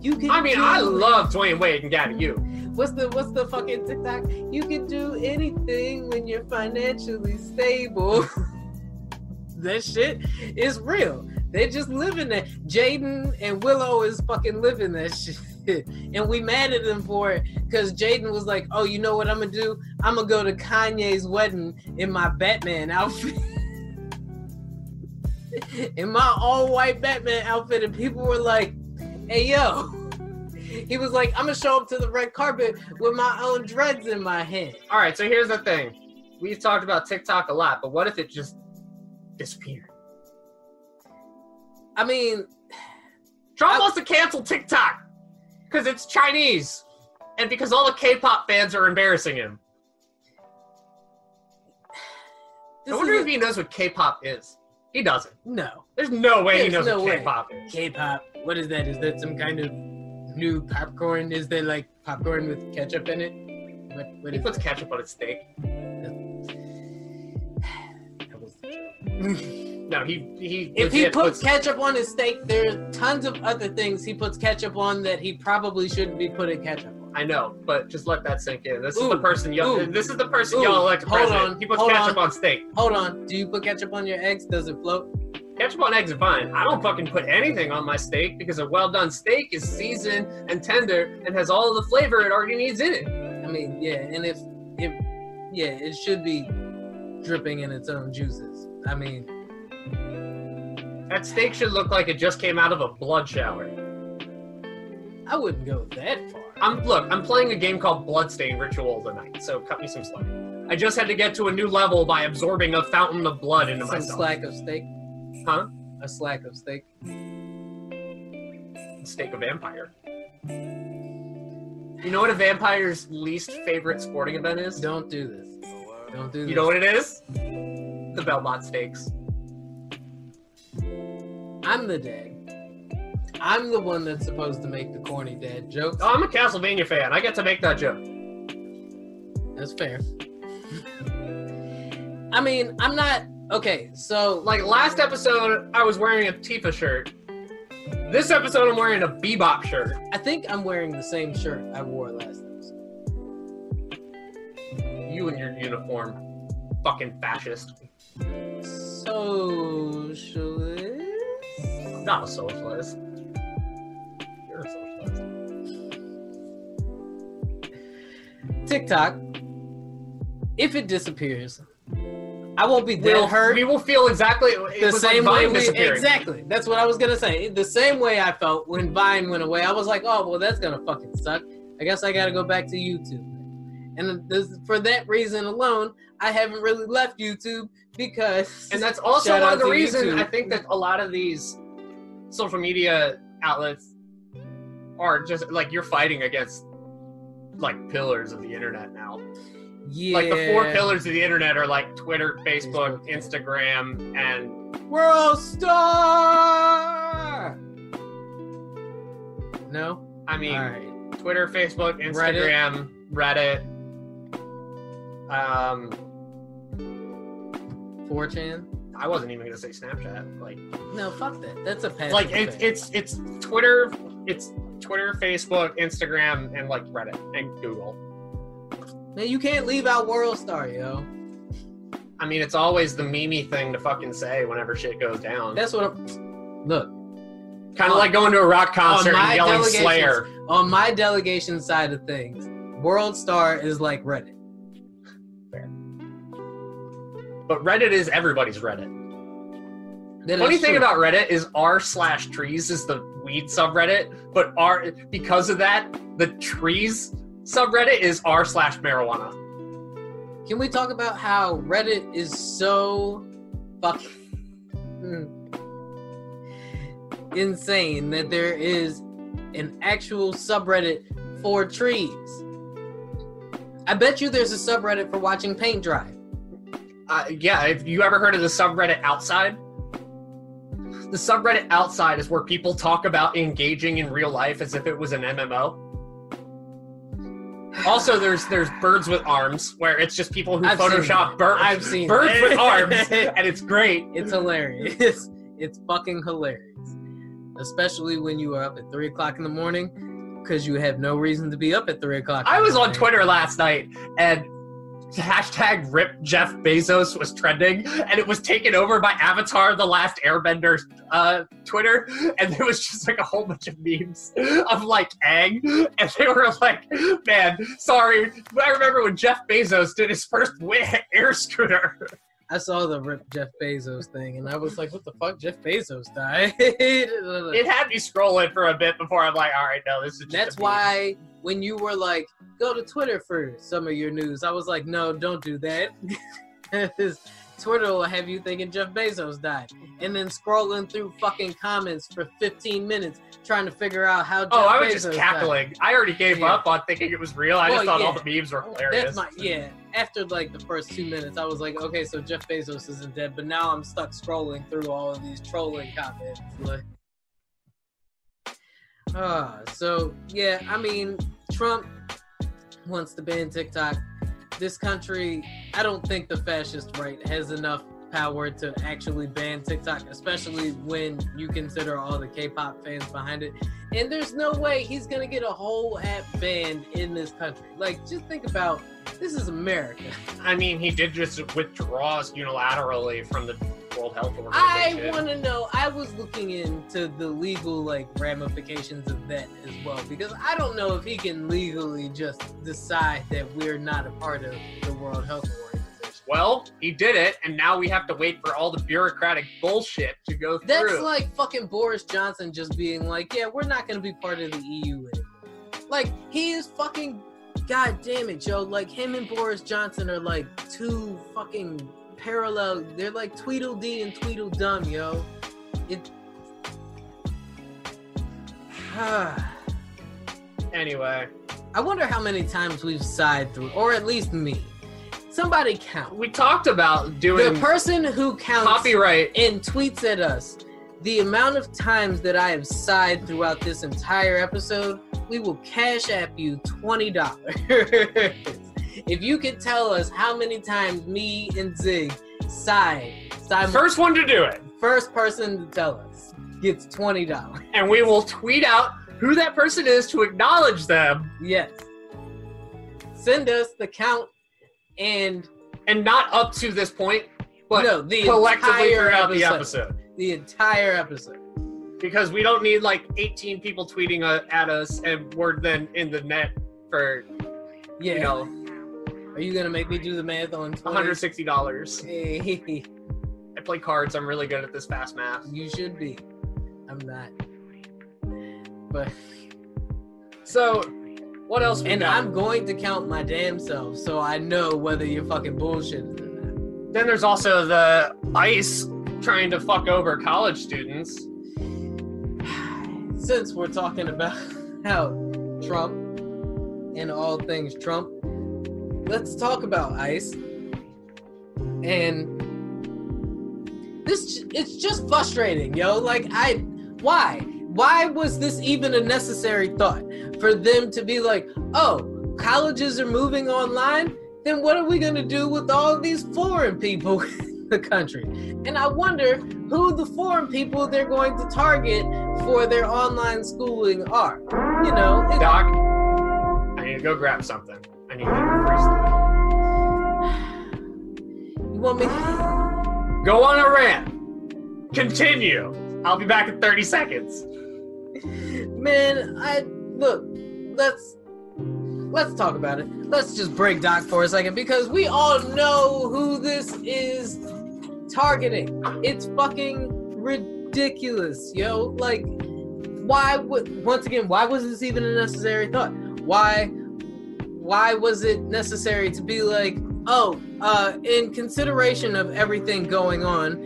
you can. I mean, I love Dwyane Wade and Gabby you. What's the what's the fucking TikTok? You can do anything when you're financially stable. that shit is real. They just living that. Jaden and Willow is fucking living that shit. And we mad at them for it because Jaden was like, "Oh, you know what I'm gonna do? I'm gonna go to Kanye's wedding in my Batman outfit, in my all-white Batman outfit," and people were like, "Hey, yo." He was like, I'm gonna show up to the red carpet with my own dreads in my hand. All right, so here's the thing. We've talked about TikTok a lot, but what if it just disappeared? I mean, Trump I- wants to cancel TikTok because it's Chinese and because all the K-pop fans are embarrassing him. I wonder is if he knows what K-pop is. He doesn't. no There's no way he knows no what. K-pop is. K-pop. What is that? Is that some kind of new popcorn? Is there like popcorn with ketchup in it? What, what He puts that? ketchup on his steak. That was the joke. No, he he. If he legit puts ketchup on his steak, there are tons of other things he puts ketchup on that he probably shouldn't be putting ketchup on. I know, but just let that sink in. This is the person y'all. ooh, This is the person ooh, y'all elect hold president. on, he puts ketchup on. on steak. Hold on. Do you put ketchup on your eggs? Does it float? Ketchup on eggs are fine. I don't fucking put anything on my steak because a well done steak is seasoned and tender and has all the flavor it already needs in it. I mean, yeah, and if if yeah, it should be dripping in its own juices. I mean, That steak should look like it just came out of a blood shower. I wouldn't go that far. I'm look, I'm playing a game called Bloodstain Ritual tonight, so cut me some slack. I just had to get to a new level by absorbing a fountain of blood into Some myself. slack of steak. Huh? A slack of steak. Steak of vampire. You know what a vampire's least favorite sporting event is? Don't do this. Don't do this. You know what it is? The Belmont Stakes. I'm the dad. I'm the one that's supposed to make the corny dad jokes. Oh, I'm a Castlevania fan. I get to make that joke. That's fair. I mean, I'm not okay. So Like last episode, I was wearing a Tifa shirt. This episode, I'm wearing a Bebop shirt. I think I'm wearing the same shirt I wore last episode. You and your uniform, fucking fascist. Socialist. I'm not a socialist. You're a socialist. TikTok. If it disappears, I won't be that We'll, hurt. we will feel exactly the same like way we, exactly that's what i was gonna say the same way i felt when vine went away i was like oh well that's gonna fucking suck i guess i gotta go back to youtube and this, for that reason alone i haven't really left youtube because And that's also one of the reasons YouTube. I think that a lot of these social media outlets are just like you're fighting against like pillars of the internet now. Yeah Like the four pillars of the internet are like Twitter, Facebook. Instagram, and world star no I mean right Twitter, Facebook, Instagram, Reddit. Um, 4chan I wasn't even gonna say Snapchat. Like, no fuck that that's a passive like it's thing. it's it's Twitter, it's Twitter, Facebook, Instagram, and like Reddit and Google. Man you can't leave out world star yo I mean, it's always the memey thing to fucking say whenever shit goes down. that's what i'm look kind of like going to a rock concert and yelling Slayer. on my delegation side of things, World Star is like Reddit. But Reddit is everybody's Reddit. That Funny thing true. about Reddit is r slash trees is the weed subreddit, but r because of that, the trees subreddit is r slash marijuana. Can we talk about how Reddit is so fucking insane that there is an actual subreddit for trees? I bet you there's a subreddit for watching paint dry. Uh, yeah, have you ever heard of the subreddit outside? The subreddit outside is where people talk about engaging in real life as if it was an MMO. Also, there's there's birds with arms, where it's just people who I've Photoshop birds. I've seen birds with arms, and it's great. It's hilarious. It's fucking hilarious. Especially when you are up at three o'clock in the morning because you have no reason to be up at three o'clock. I was on. Twitter last night, and hashtag Rip Jeff Bezos was trending, and it was taken over by Avatar: The Last Airbender uh, Twitter, and there was just like a whole bunch of memes of like Aang, and they were like, "Man, sorry, I remember when Jeff Bezos did his first air scooter." I saw the Rip Jeff Bezos thing and I was like, what the fuck? Jeff Bezos died. It had me scrolling for a bit before I'm like, "All right, no, this is." Just That's a meme." why when you were like, go to Twitter for some of your news, I was like, no, don't do that. Twitter will have you thinking Jeff Bezos died, and then scrolling through fucking comments for 15 minutes trying to figure out how. Oh, Jeff Oh, I was Bezos just died. cackling. I already gave Yeah. up on thinking it was real. I Well, just thought all the memes were hilarious. That's my yeah. After like the first two minutes, I was like, okay, so Jeff Bezos isn't dead, but now I'm stuck scrolling through all of these trolling comments. Like, ah, so yeah, I mean, Trump wants to ban TikTok. This country, I don't think the fascist right has enough power to actually ban TikTok, especially when you consider all the K-pop fans behind it. And there's no way he's gonna get a whole app banned in this country. Like, just think about this is America. I mean, he did just withdraw unilaterally from the World Health Organization. I want to know. I was looking into the legal like ramifications of that as well because I don't know if he can legally just decide that we're not a part of the World Health Organization. Well, he did it, and now we have to wait for all the bureaucratic bullshit to go through. That's like fucking Boris Johnson just being like, "Yeah, we're not gonna be part of the EU anymore." Like he is fucking. God damn it, Joe! Like him and Boris Johnson are like two fucking parallel. They're like Tweedledee and Tweedledum, yo. It. anyway, I wonder how many times we've sighed through, or at least me. Somebody count. we talked about doing The person who counts copyright. and tweets at us the amount of times that I have sighed throughout this entire episode, we will cash app you $20. if you could tell us how many times me and Zig sighed, sighed First one to do it, first person to tell us gets $20. and we will tweet out who that person is to acknowledge them, Yes. Send us the count and and not up to this point, but no, the collectively throughout the episode. episode. The entire episode. Because we don't need like 18 people tweeting uh, at us, and we're then in the net for Yeah. you know Are you gonna make me do the math on 20? 160 dollars. Hey, I play cards. I'm really good at this fast math. you should be. I'm not. But So, what else? and got? I'm going to count my damn self so I know whether you're fucking bullshitting or not. Then there's also the ICE trying to fuck over college students. Since we're talking about how Trump and all things Trump, let's talk about ICE. And this it's just frustrating, yo. Like I why? Why was this even a necessary thought for them to be like, "Oh, colleges are moving online? Then what are we going to do with all these foreign people in the country?" And I wonder who the foreign people they're going to target for their online schooling are. You know, it- Doc, I need to go grab something. I need to get your freestyle. you want me to Go on a rant. Continue. I'll be back in 30 seconds. Man, I look. Let's let's talk about it. Let's just break Doc for a second because we all know who this is targeting. It's fucking ridiculous, yo. Like, why would once again? Why was this even a necessary thought? Why? Why was it necessary to be like, oh, uh, in consideration of everything going on,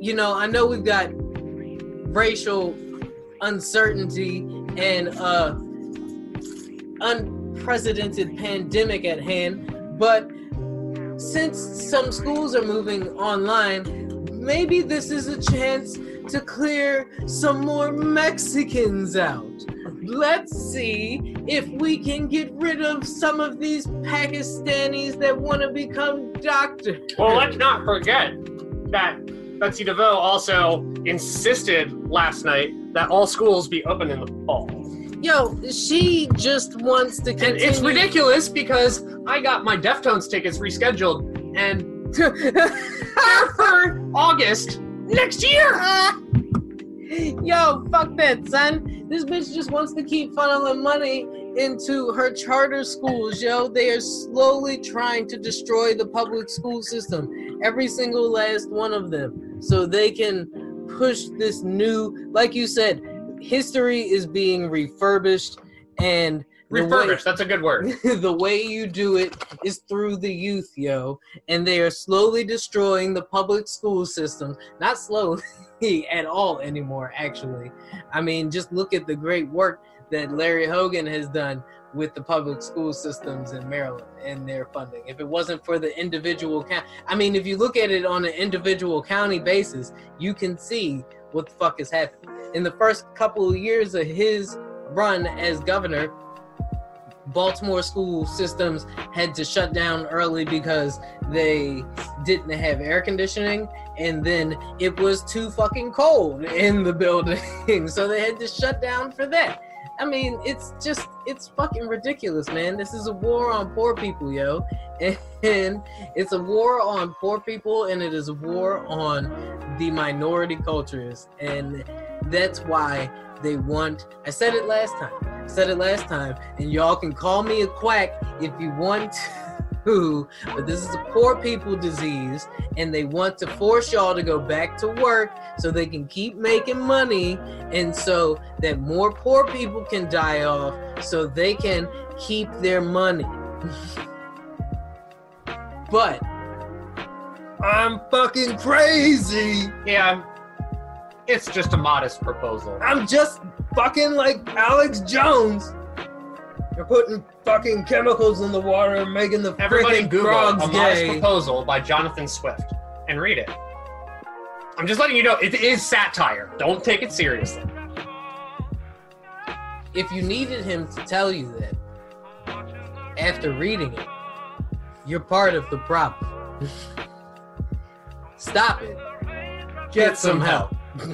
you know, I know we've got racial uncertainty and uh unprecedented pandemic at hand. But since some schools are moving online maybe this is a chance to clear some more mexicans out. Let's see if we can get rid of some of these pakistanis that want to become doctors. Well, let's not forget that Betsy DeVos also insisted last night that all schools be open in the fall. yo she just wants to And it's ridiculous because I got my Deftones tickets rescheduled and for August next year. Yo, fuck that, son. This bitch just wants to keep funneling money into her charter schools, yo. They are slowly trying to destroy the public school system, every single last one of them, so they can push this new, like you said, history is being refurbished, and The way- Refurbished. That's a good word. the way you do it is through the youth, yo. And they are slowly destroying the public school system. Not slowly at all anymore, actually. I mean, just look at the great work that Larry Hogan has done with the public school systems in Maryland and their funding. If it wasn't for the individual county, I mean, if you look at it on an individual county basis, you can see what the fuck is happening. In the first couple of years of his run as governor, Baltimore school systems had to shut down early because they didn't have air conditioning and then it was too fucking cold in the building. so they had to shut down for that. I mean, it's just it's fucking ridiculous, man. This is a war on poor people, yo. And it's a war on poor people and it is a war on the minority cultures and that's why they want I said it last time. I said it last time, and y'all can call me a quack if you want to, but this is a poor people disease, and they want to force y'all to go back to work so they can keep making money, and so that more poor people can die off so they can keep their money. but I'm fucking crazy. Yeah. It's just a modest proposal. I'm just fucking like Alex Jones. You're putting fucking chemicals in the water and making the Everybody freaking Google frogs a modest gay. proposal by Jonathan Swift and read it. I'm just letting you know it is satire. Don't take it seriously. If you needed him to tell you that after reading it, you're part of the problem. Stop it. Get some help.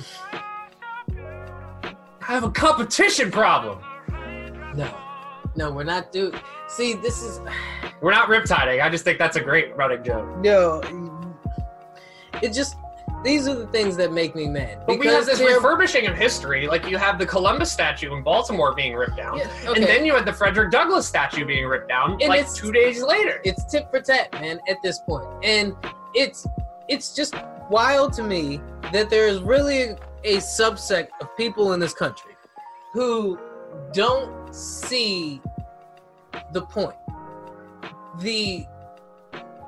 I have a competition problem. No. No, we're not doing. See, this is We're not riptiding. I just think that's a great running joke. no. It just these are the things that make me mad. But we have this refurbishing of history. Like you have the Columbus statue in Baltimore being ripped down. Yeah, And then you had the Frederick Douglass statue being ripped down And like it's- two days later. it's tit for tat, man, at this point. And it's it's just wild to me that there is really a subset of people in this country who don't see the point. The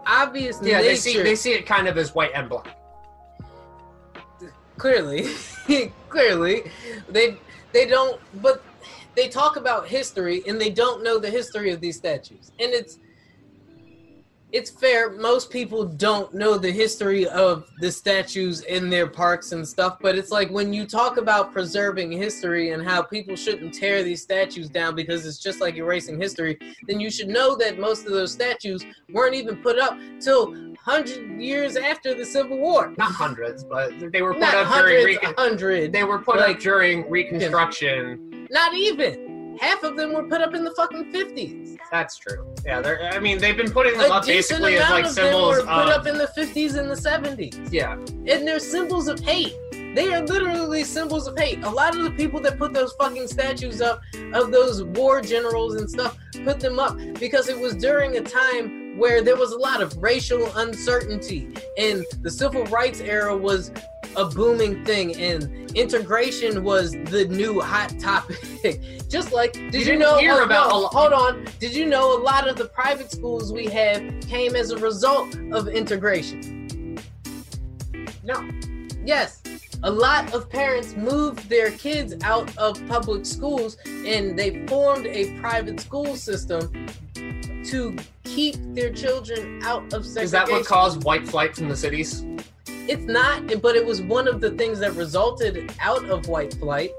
obvious yeah, nature they see they see it kind of as white and black. clearly clearly they they don't but they talk about history and they don't know the history of these statues and it's it's fair most people don't know the history of the statues in their parks and stuff but it's like when you talk about preserving history and how people shouldn't tear these statues down because it's just like erasing history then you should know that most of those statues weren't even put up till 100 years after the civil war Not hundreds, but they were put not up during hundreds, recon- hundred. they were put like- up during Reconstruction. Not even. Half of them were put up in the fucking fifties. That's true. Yeah, they're. I mean, they've been putting them A up basically as like of them symbols were put up in the fifties and the seventies, Yeah, and they're symbols of hate. They are literally symbols of hate. A lot of the people that put those fucking statues up of those war generals and stuff put them up because it was during a time where there was a lot of racial uncertainty, and the civil rights era was a booming thing, and integration was the new hot topic. Just like, did You you, know? hear oh, about no, hold on. Did you know a lot of the private schools we have came as a result of integration? no. Yes. A lot of parents moved their kids out of public schools and they formed a private school system to keep their children out of segregation. Is that what caused white flight from the cities? It's not, but it was one of the things that resulted out of white flight.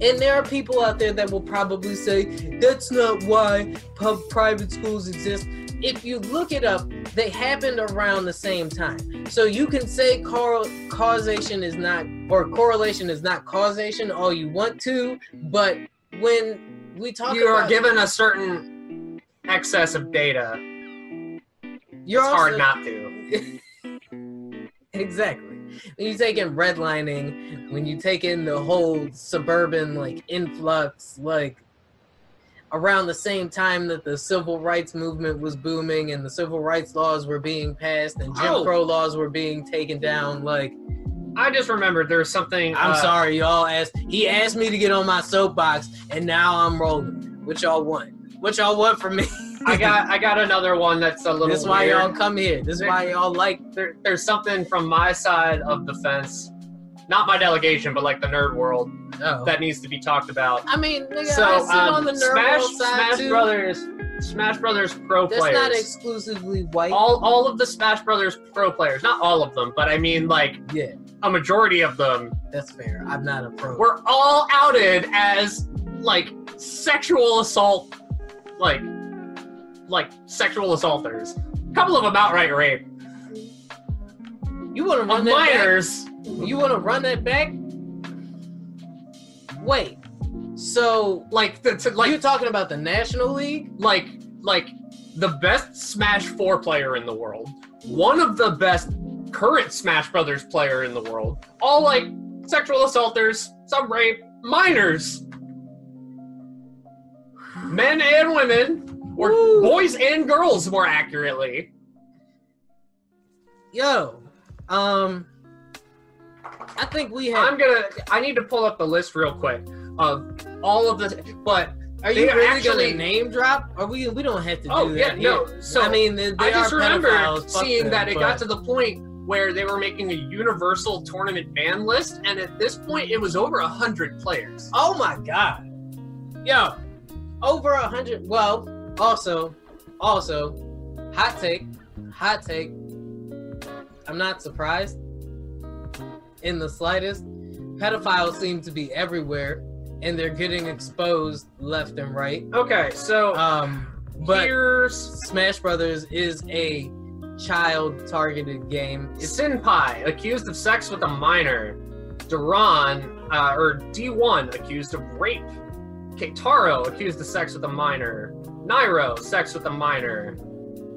And there are people out there that will probably say that's not why pub private schools exist. If you look it up, they happened around the same time. So you can say cor- causation is not or correlation is not causation all you want to, but when we talk You are given a certain excess of data. You're it's hard not to. exactly. When you take in redlining, when you take in the whole suburban like influx, like around the same time that the civil rights movement was booming and the civil rights laws were being passed and Jim Oh. Crow laws were being taken down, like I just remembered there was something. I'm uh, sorry, y'all asked. He asked me to get on my soapbox, and now I'm rolling. What y'all want? What y'all want from me? I got I got another one that's a little. this is why weird. y'all come here. This is why y'all like. There, there's something from my side of the fence, not my delegation, but like the nerd world Oh. that needs to be talked about. I mean, nigga, so I sit um, on the nerd Smash world side Smash too. Brothers Smash Brothers Pro That's players. not exclusively white. all all of the Smash Brothers Pro players, not all of them, but I mean like yeah, a majority of them that's fair. I'm not a pro. were all outed as like sexual assault, like like sexual assaulters. A couple of them outright rape. you want to run that minors. back? You want to run that back? Wait. So Like the, to, like, you like talking about the National League? like like the best Smash Four player in the world, one of the best current Smash Brothers player in the world, all like sexual assaulters, some rape, minors, men and women, or Woo. boys and girls, more accurately. Yo, um, I think we have. I'm gonna. I need to pull up the list real quick of all of the. But Are you really actually- gonna name drop? Are we we don't have to Oh, do yeah, that. no, so I mean, they, they I just remember seeing them, that it but- got to the point where they were making a universal tournament ban list, and at this point, it was over a hundred players. Oh my god, yo, over a hundred. Well, also, also, hot take, hot take. I'm not surprised in the slightest. Pedophiles seem to be everywhere, and they're getting exposed left and right. Okay, so Um, but here's Smash Brothers is a child-targeted game. It's Senpai accused of sex with a minor. Duran, uh, or D1, accused of rape. Keitaro, accused of sex with a minor. Nairo, sex with a minor.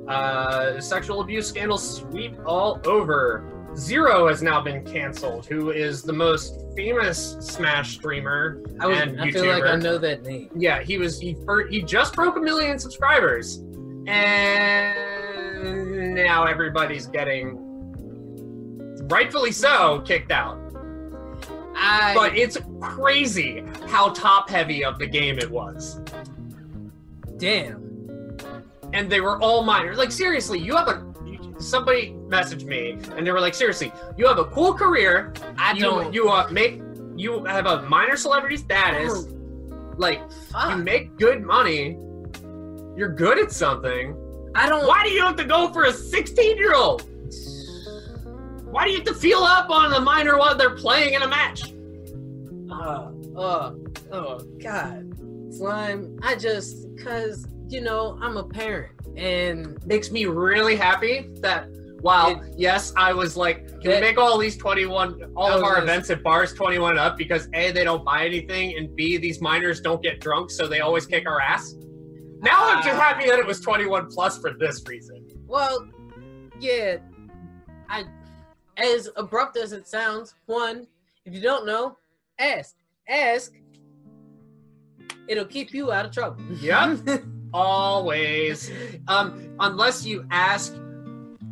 Uh, sexual abuse scandals sweep all over. Zero has now been canceled, who is the most famous Smash streamer. I, was, and I feel like I know that name. Yeah, he was he he just broke a million subscribers, and now everybody's getting rightfully so kicked out. I But it's crazy how top heavy of the game it was, damn. and they were all minors. Like seriously, you have a somebody messaged me, and they were like, seriously, you have a cool career. I you don't. you uh, make you have a minor celebrity status. Like Fuck. you make good money. You're good at something. I don't. Why do you have to go for a 16 year old? Why do you have to feel up on a minor while they're playing in a match? Uh, uh, oh God, slime. I just cause you know I'm a parent and Makes me really happy that while yes, I was like, can we make all these 21, all of our gonna events at bars 21 and up because A, they don't buy anything, and B, these minors don't get drunk, so they always kick our ass. Now I'm just Ah. happy that it was 21 plus for this reason. well, yeah. I as abrupt as it sounds. One, if you don't know, ask, ask. It'll keep you out of trouble. Yep. Always. Um, unless you ask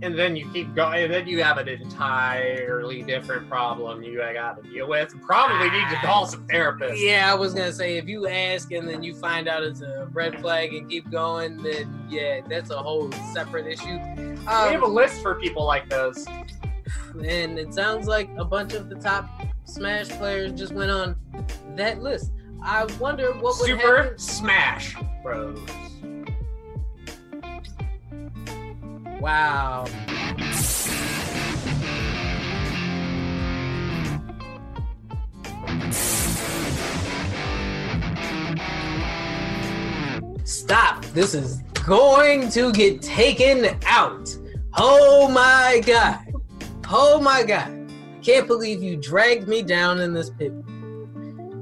and then you keep going, and then you have an entirely different problem you got to deal with. Probably need to call some therapists. Yeah, I was gonna say if you ask and then you find out it's a red flag and keep going, then yeah, that's a whole separate issue. we have a Um, list for people like those. and it sounds like a bunch of the top Smash players just went on that list. I wonder what would Super happen. Smash Bros. Wow. Stop. This is going to get taken out. Oh my god. Oh my god. Can't believe you dragged me down in this pit.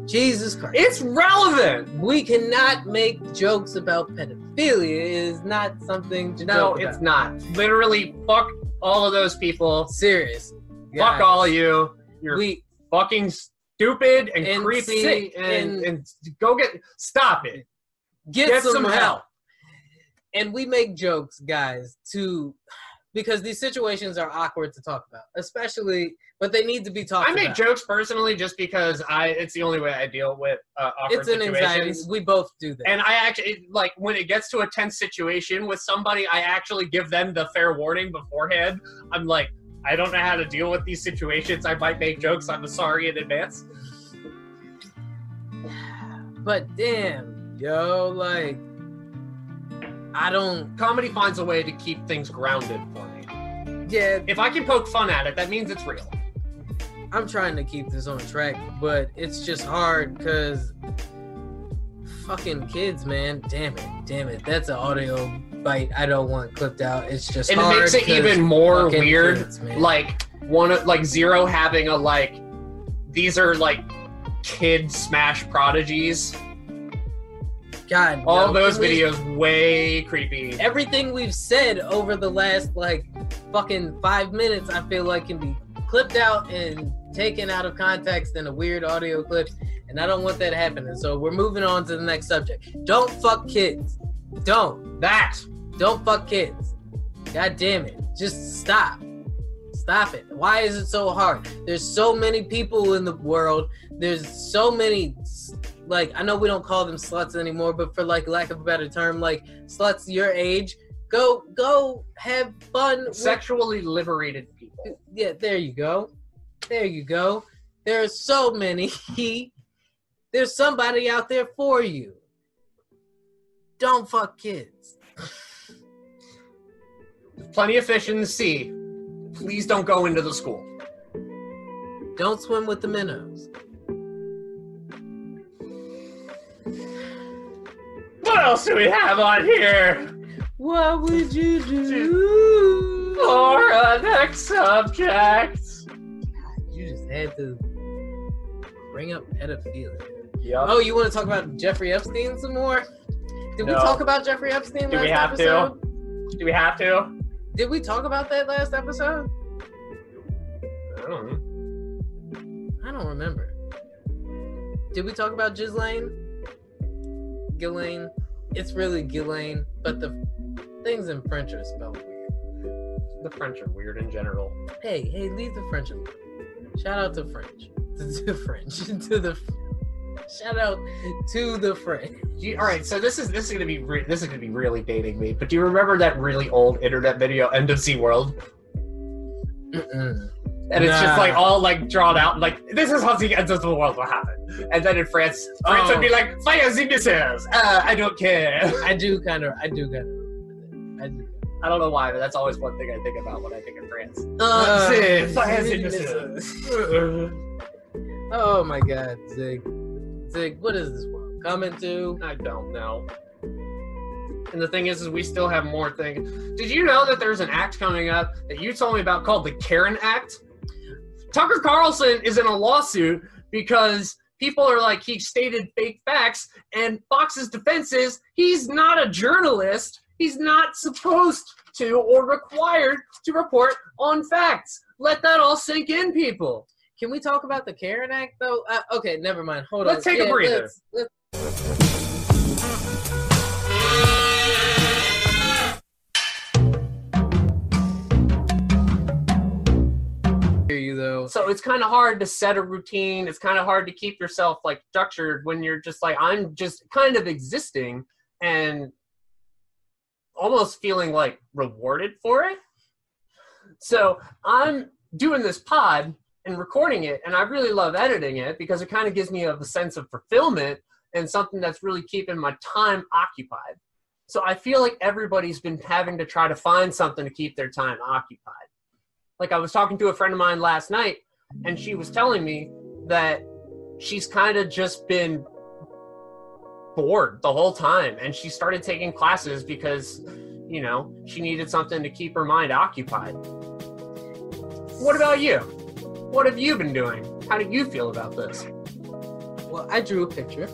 Jesus Christ. It's relevant. we cannot make jokes about pedophilia. It is not something to No, joke it's about. not. Literally, fuck all of those people. serious. Fuck Guys, all of you. You're We fucking stupid and, And creepy sick and, and- and go get stop it. get, some, help. And we make jokes, guys, to because these situations are awkward to talk about, especially, but they need to be talked I make about. jokes personally just because I it's the only way I deal with uh, awkward it's an anxiety. situations. We both do that. And I actually like when it gets to a tense situation with somebody, I actually give them the fair warning beforehand. I'm like, I don't know how to deal with these situations. I might make jokes. I'm sorry in advance. but damn, yo, like, I don't. Comedy finds a way to keep things grounded for me. Yeah, If I can poke fun at it, that means it's real. I'm trying to keep this on track, but it's just hard because fucking kids, man. Damn it, damn it. That's an audio bite I don't want clipped out. It's just And it makes it even more weird. kids. Like one of like zero having a like these are like kid smash prodigies. God, All no, those videos way creepy. everything we've said over the last like fucking five minutes, I feel like can be clipped out and taken out of context in a weird audio clip, and I don't want that happening. So we're moving on to the next subject. Don't fuck kids. Don't. That Don't fuck kids. God damn it. Just stop. Stop it. Why is it so hard? There's so many people in the world. There's so many like I know we don't call them sluts anymore, but for like lack of a better term, like sluts your age, go go have fun with sexually liberated people. yeah, there you go. There you go. There are so many. There's somebody out there for you. Don't fuck kids. Plenty of fish in the sea. Please don't go into the school. Don't swim with the minnows. What else do we have on here What would you do? for a next subject? You just had to bring up pedophilia. Yep. Oh, you want to talk about Jeffrey Epstein some more? Did we talk about Jeffrey Epstein Do last we have to? Do we have to? Did we talk about that last episode? I don't know. I don't remember. Did we talk about Ghislaine? Ghislaine? It's really Ghislaine, but the things in French are spelled weird. The French are weird in general. Hey, hey, leave the French alone. Shout out to French. To the French. To the shout out to the French. You- all right, so this is this is gonna be re- this is gonna be really dating me. But do you remember that really old internet video, "End of Ze World"? Mm-mm. And it's just like all like drawn out, like this is how the end of the world will happen. And then in France, France Oh. would be like, "Fire the missiles! Uh, I don't care." I do kind of, I do kind of. I do. I don't know why, but that's always one thing I think about when I think of France. Uh, Zig, fire the missiles. Oh my God, Zig. Zig, what is this world coming to? I don't know. And the thing is, is we still have more things. Did you know that there's an act coming up that you told me about called the Karen Act? Tucker Carlson is in a lawsuit because people are like he stated fake facts, and Fox's defense is he's not a journalist. He's not supposed to or required to report on facts. Let that all sink in, people. Can we talk about the Karen Act though? Uh, okay, never mind. Hold on. Let's on. take a breather. let's- let's- Hear you though. So it's kind of hard to set a routine. It's kind of hard to keep yourself like structured when you're just like I'm just kind of existing and almost feeling like rewarded for it. So I'm doing this pod and recording it, and I really love editing it because it kind of gives me a, sense of fulfillment and something that's really keeping my time occupied. So I feel like everybody's been having to try to find something to keep their time occupied. Like I was talking to a friend of mine last night, and she was telling me that she's kind of just been bored the whole time and she started taking classes because you know she needed something to keep her mind occupied. What about you? What have you been doing? How do you feel about this? Well, I drew a picture.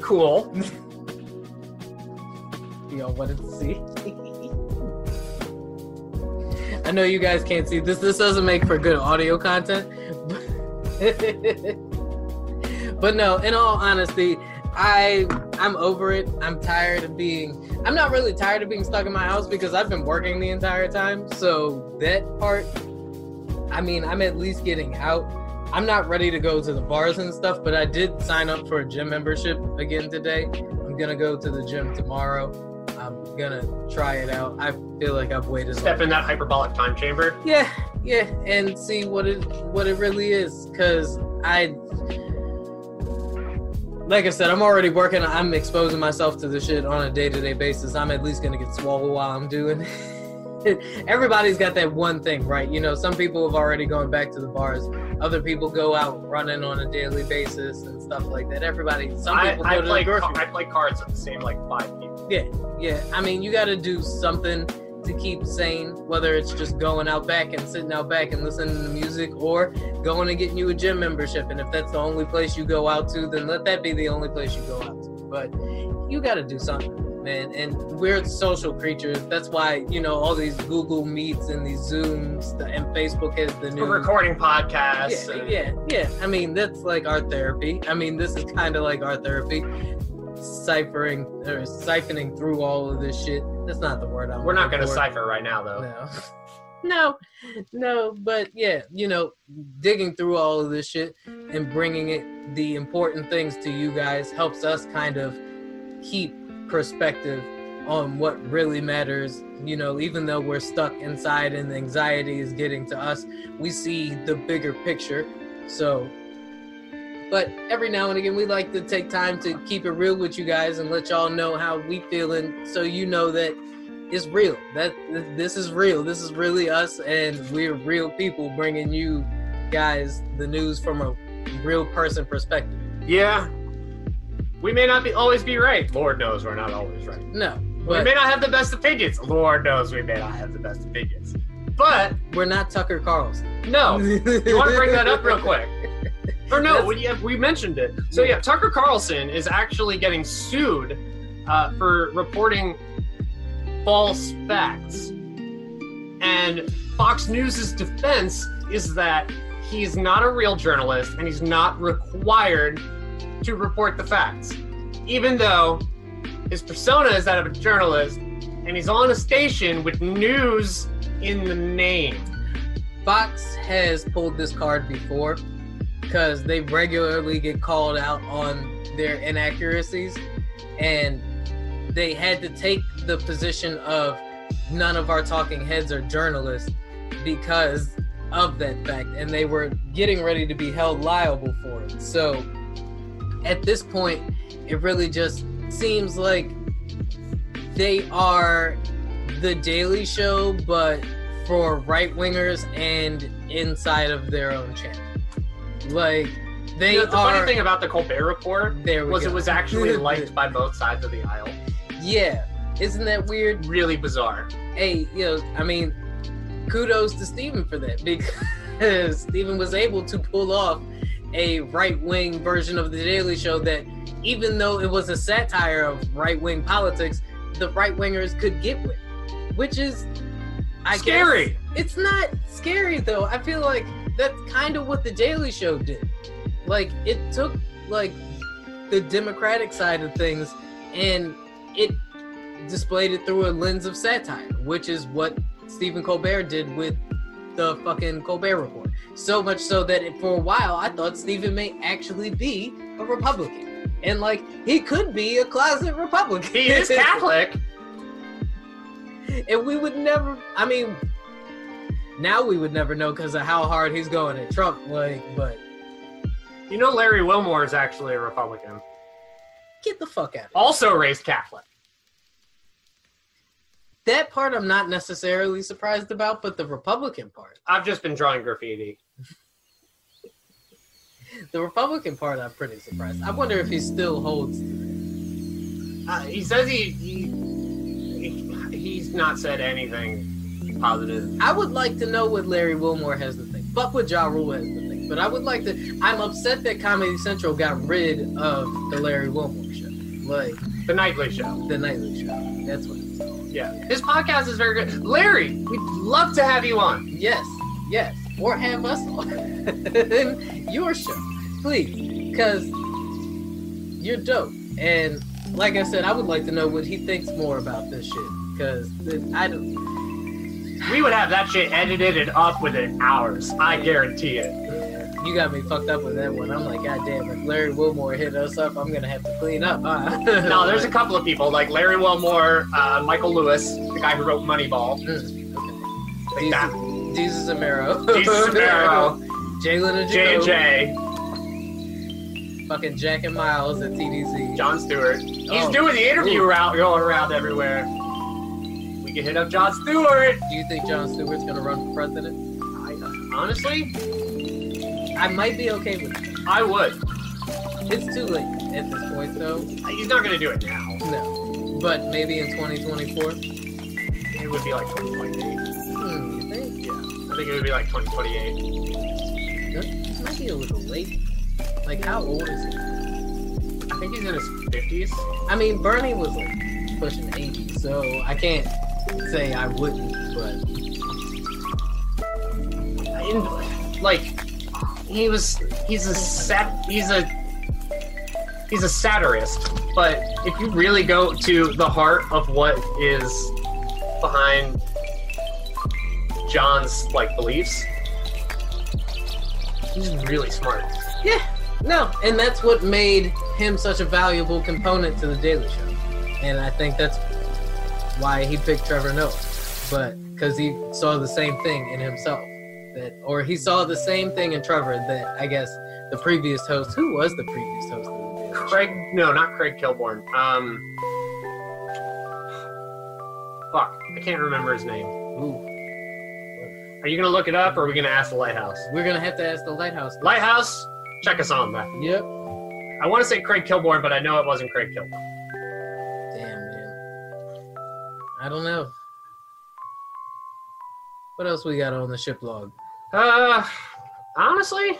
cool. Y'all wanted to see. I know you guys can't see this. This doesn't make for good audio content. but no, in all honesty, I I'm over it. I'm tired of being. I'm not really tired of being stuck in my house because I've been working the entire time. So that part, I mean, I'm at least getting out. I'm not ready to go to the bars and stuff, but I did sign up for a gym membership again today. I'm gonna go to the gym tomorrow. Gonna try it out. I feel like I've waited. Step like- in that hyperbolic time chamber. yeah, yeah, and see what it what it really is. Cause I, like I said, I'm already working. I'm exposing myself to the shit on a day to day basis. I'm at least gonna get swallowed while I'm doing. it. Everybody's got that one thing, right? You know, some people have already gone back to the bars. Other people go out running on a daily basis and stuff like that. Everybody, some people I go to play the grocery. I play cards with the same like five people. Yeah, yeah. I mean, you got to do something to keep sane, whether it's just going out back and sitting out back and listening to music or going and getting you a gym membership. And if that's the only place you go out to, then let that be the only place you go out to. But you got to do something, man. And we're social creatures. That's why, you know, all these Google Meets and these Zooms and Facebook has the new. We're recording podcasts. Yeah, and- yeah, yeah. I mean, that's like our therapy. I mean, this is kind of like our therapy. Ciphering or siphoning through all of this shit. That's not the word I'm We're not going to cipher right now, though. No. no, no, but yeah, you know, digging through all of this shit and bringing it, the important things to you guys helps us kind of keep perspective on what really matters. You know, even though we're stuck inside and the anxiety is getting to us, we see the bigger picture. So, but every now and again, we like to take time to keep it real with you guys and let y'all know how we feeling, so you know that it's real. That this is real. This is really us, and we're real people bringing you guys the news from a real person perspective. Yeah. We may not be always be right. Lord knows we're not always right. No, we may not have the best opinions. Lord knows we may not have the best opinions. But we're not Tucker Carlson. no, you want to bring that up real quick? Or no, we, yeah, we mentioned it. So yeah, Tucker Carlson is actually getting sued uh, for reporting false facts, and Fox News' defense is that he's not a real journalist and he's not required to report the facts, even though his persona is that of a journalist and he's on a station with news in the name. Fox has pulled this card before because they regularly get called out on their inaccuracies, and they had to take the position of none of our talking heads are journalists because of that fact, and they were getting ready to be held liable for it. So at this point, it really just seems like they are the Daily Show, but for right wingers and inside of their own channel. Like they You know, the are. funny thing about the Colbert Report there was go. it was actually liked by both sides of the aisle. yeah, isn't that weird? Really bizarre. Hey, you know, I mean, kudos to Stephen for that because Stephen was able to pull off a right wing version of the Daily Show that, even though it was a satire of right wing politics, the right wingers could get with, which is, I guess, Scary. it's not scary though. I feel like that's kind of what the Daily Show did. Like it took like the democratic side of things and it displayed it through a lens of satire, which is what Stephen Colbert did with the fucking Colbert Report. So much so that it, for a while I thought Stephen may actually be a Republican. And like he could be a closet Republican. He is Catholic. and we would never i mean now we would never know because of how hard he's going at trump like but you know Larry Wilmore is actually a Republican. get the fuck out Also raised Catholic. that part i'm not necessarily surprised about but the republican part I've just been drawing graffiti. the republican part i'm pretty surprised i wonder if he still holds Uh, he says he, he, he he's not said anything positive. i would like to know what larry wilmore has to think fuck what ja rule has to think but i would like to i'm upset that comedy central got rid of the larry wilmore show like The Nightly Show. the nightly show that's what it's called Yeah, his podcast is very good. Larry, we'd love to have you on. Yes, yes. Or have us on your show, please, because you're dope. And like I said, I would like to know what he thinks more about this shit because I don't. We would have that shit edited and up within hours. I guarantee it. You got me fucked up with that one. I'm like, God damn, if Larry Wilmore hit us up, I'm gonna have to clean up. Huh? No, there's a couple of people like Larry Wilmore, uh, Michael Lewis, the guy who wrote Moneyball. Mm. Like that. Desus and Mero. Jesus Amaro, Jalen and J and J, Fucking Jack and Miles at TDC. Jon Stewart. He's Oh. doing the interview Ooh. route going around everywhere. Can hit up Jon Stewart. Do you think Jon Stewart's gonna run for president? I, honestly, I might be okay with it. I would. It's too late at this point, though. He's not going to do it now. No. But maybe in 2024. It would be like 2028. Hmm, you think? Yeah, I think it would be like 2028. This might be a little late. Like, how old is he? I think he's in his 50s. I mean, Bernie was like pushing 80, so I can't say I wouldn't, but In, like, he was. He's a sat. He's a. He's a satirist, but if you really go to the heart of what is behind Jon's like beliefs, he's really smart. yeah, no. And that's what made him such a valuable component to The Daily Show. And I think that's why he picked Trevor Noah. But because he saw the same thing in himself. That, or he saw the same thing in Trevor that I guess the previous host, who was the previous host of The Craig, no, not Craig Kilborn. Um, fuck, I can't remember his name. Ooh. Are you gonna look it up, or are we gonna ask the Lighthouse? We're gonna have to ask the lighthouse. Lighthouse, check us on that. Yep. I want to say Craig Kilborn, but I know it wasn't Craig Kilborn. I don't know. What else we got on the ship log? Uh, honestly,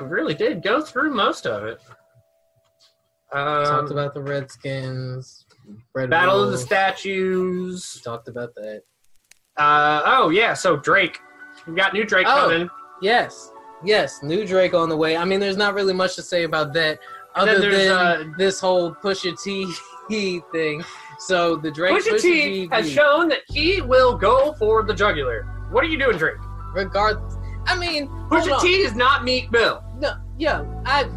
we really did go through most of it. Talked Um, about the Redskins. Red Battle of the. Statues. Talked about that. Uh, oh yeah, so Drake. We got new Drake Oh. coming. Yes. Yes. New Drake on the way. I mean, there's not really much to say about that other than uh, this whole Pusha T thing. So the Drake Pusha T has shown that he will go for the jugular. What are you doing, Drake? regardless. I mean, Pusha. T is not Meek Mill. no, yeah, I.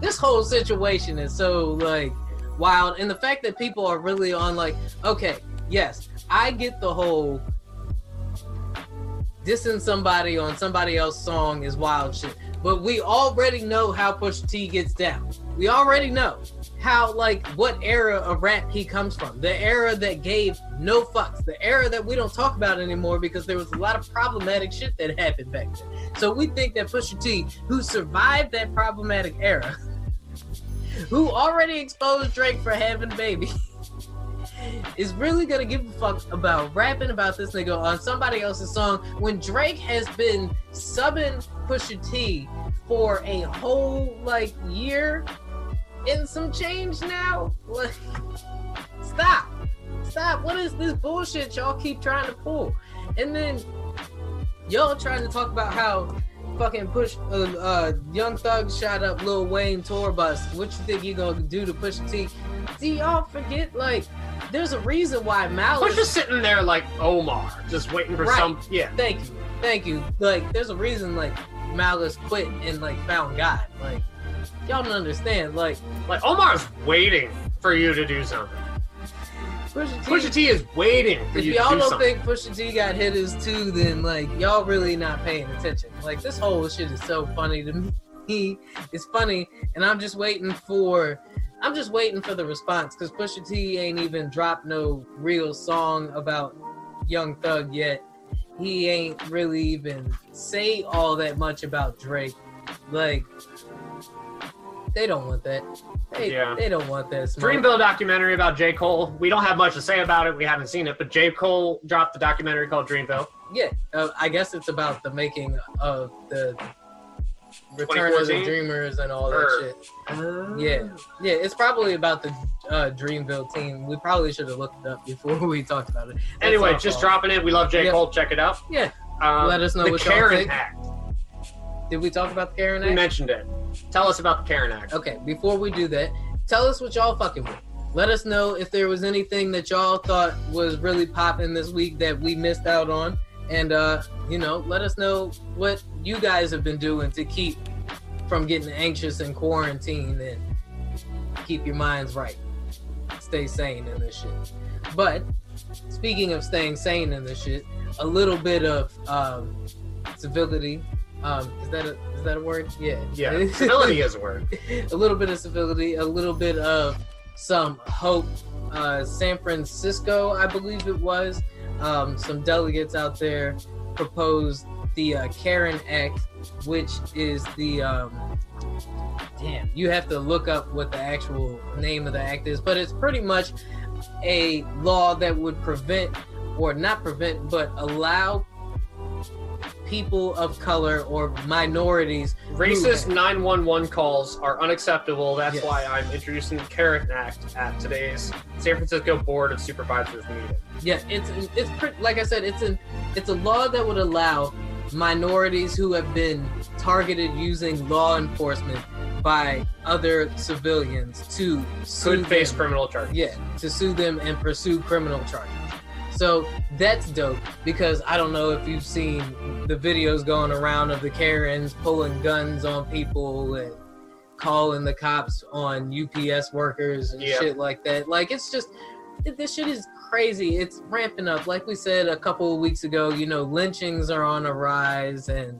This whole situation is so like wild, and the fact that people are really on like, okay, yes, I get the whole dissing somebody on somebody else's song is wild shit, but we already know how Pusha T gets down. We already know how like what era of rap he comes from. The era that gave no fucks. The era that we don't talk about anymore because there was a lot of problematic shit that happened back then. So we think that Pusha T, who survived that problematic era, who already exposed Drake for having a baby, is really gonna give a fuck about rapping about this nigga on somebody else's song when Drake has been subbing Pusha T for a whole like year and some change now? Like, stop. Stop. What is this bullshit y'all keep trying to pull? And then y'all trying to talk about how fucking push uh, uh young thug shot up Lil Wayne tour bus. What you think you gonna do to push T? Do y'all forget like there's a reason why Malice We're just sitting there like Omar, just waiting for Right. some. Yeah. thank you. Thank you. Like there's a reason like Malice quit and like found God. Like y'all don't understand. Like Like Omar's waiting for you to do something. Pusha T, Pusha T is waiting for if you to y'all do don't think Pusha T got hit hitters too, then like y'all really not paying attention. Like this whole shit is so funny to me. It's funny, and I'm just waiting for. I'm just waiting for the response because Pusha T ain't even dropped no real song about Young Thug yet. He ain't really even say all that much about Drake. Like they don't want that. They, Yeah. they don't want this. Dreamville documentary about J. Cole. We don't have much to say about it. We haven't seen it, but J. Cole dropped the documentary called Dreamville. Yeah, uh, I guess it's about the making of the Return of the 2014? Dreamers and all that shit. Yeah, yeah, it's probably about the uh, Dreamville team. We probably should have looked it up before we talked about it. That's Anyway, just fault. dropping it. We love J. Yeah. Cole. Check it out. Yeah, Um, Let us know the what y'all think. Act. Did we talk about the Karen Act? We mentioned it. Tell us about the Karen Act. Okay, before we do that, tell us what y'all fucking with. Let us know if there was anything that y'all thought was really popping this week that we missed out on. And uh, you know, let us know what you guys have been doing to keep from getting anxious in quarantine and keep your minds right. Stay sane in this shit. But speaking of staying sane in this shit, a little bit of um, civility. Um, is that a is that a word? Yeah. Yeah, civility is a word. a little bit of civility, a little bit of some hope. Uh, San Francisco, I believe it was, um, some delegates out there proposed the uh, Karen Act, which is the um, damn. You have to look up what the actual name of the act is, but it's pretty much a law that would prevent, or not prevent, but allow people of color or minorities Racist 911 calls are unacceptable. That's Yes. why I'm introducing the Karen Act at today's San Francisco Board of Supervisors meeting. Yeah, it's it's pretty, like I said, it's an it's a law that would allow minorities who have been targeted using law enforcement by other civilians to sue Could face criminal charges. Yeah, to sue them and pursue criminal charges. So that's dope because I don't know if you've seen the videos going around of the Karens pulling guns on people and calling the cops on UPS workers and Yeah. shit like that. Like it's just this shit is crazy. It's ramping up. Like we said a couple of weeks ago, you know, lynchings are on a rise and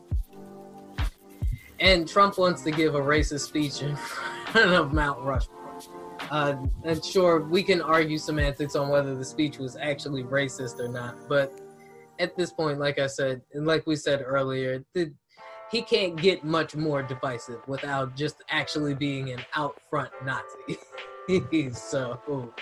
and Trump wants to give a racist speech in front of Mount Rushmore. Uh, and sure, we can argue semantics on whether the speech was actually racist or not, but at this point, like I said, and like we said earlier, the, he can't get much more divisive without just actually being an out front Nazi. so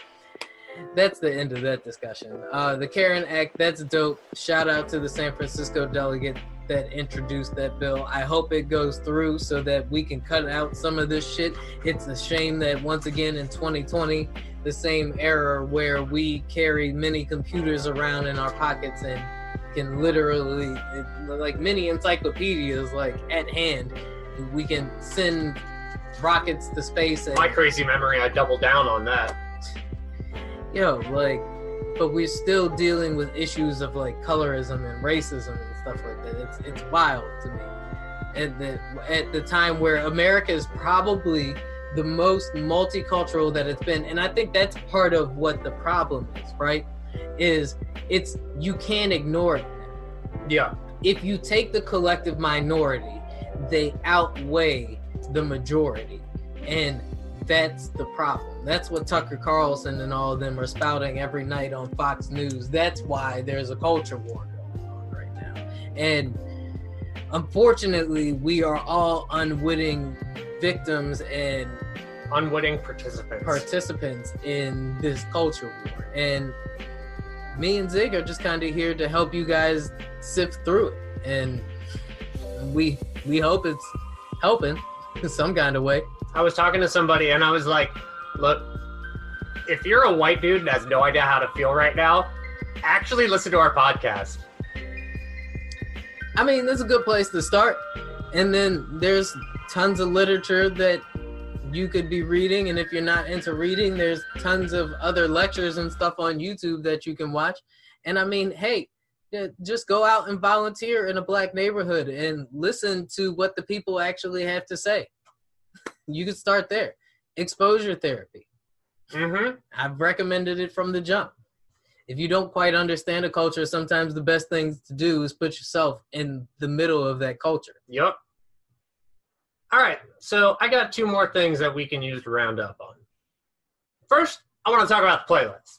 that's the end of that discussion. Uh, the Karen Act, that's dope. Shout out to the San Francisco delegate that introduced that bill. I hope it goes through so that we can cut out some of this shit. It's a shame that once again in 2020, the same era where we carry many computers around in our pockets and can literally, like many encyclopedias, like at hand, we can send rockets to space and My crazy memory, I doubled down on that. yo, like, but we're still dealing with issues of like colorism and racism and stuff like that. It's it's wild to me. At the at the time where America is probably the most multicultural that it's been, and I think that's part of what the problem is, right? Is it's you can't ignore it. Yeah. If you take the collective minority, they outweigh the majority, and that's the problem. That's what Tucker Carlson and all of them are spouting every night on Fox News. That's why there's a culture war going on right now. And unfortunately, we are all unwitting victims and Unwitting participants. participants in this culture war. And me and Zig are just kind of here to help you guys sift through it. And we we hope it's helping in some kind of way. I was talking to somebody and I was like, look, if you're a white dude and has no idea how to feel right now, actually listen to our podcast. I mean, that's a good place to start. And then there's tons of literature that you could be reading. And if you're not into reading, there's tons of other lectures and stuff on YouTube that you can watch. And I mean, hey, just go out and volunteer in a black neighborhood and listen to what the people actually have to say. You could start there. Exposure therapy. Mm-hmm. I've recommended it from the jump. If you don't quite understand a culture, sometimes the best thing to do is put yourself in the middle of that culture. Yep. All right. So I got two more things that we can use to round up on. First, I want to talk about the playlist.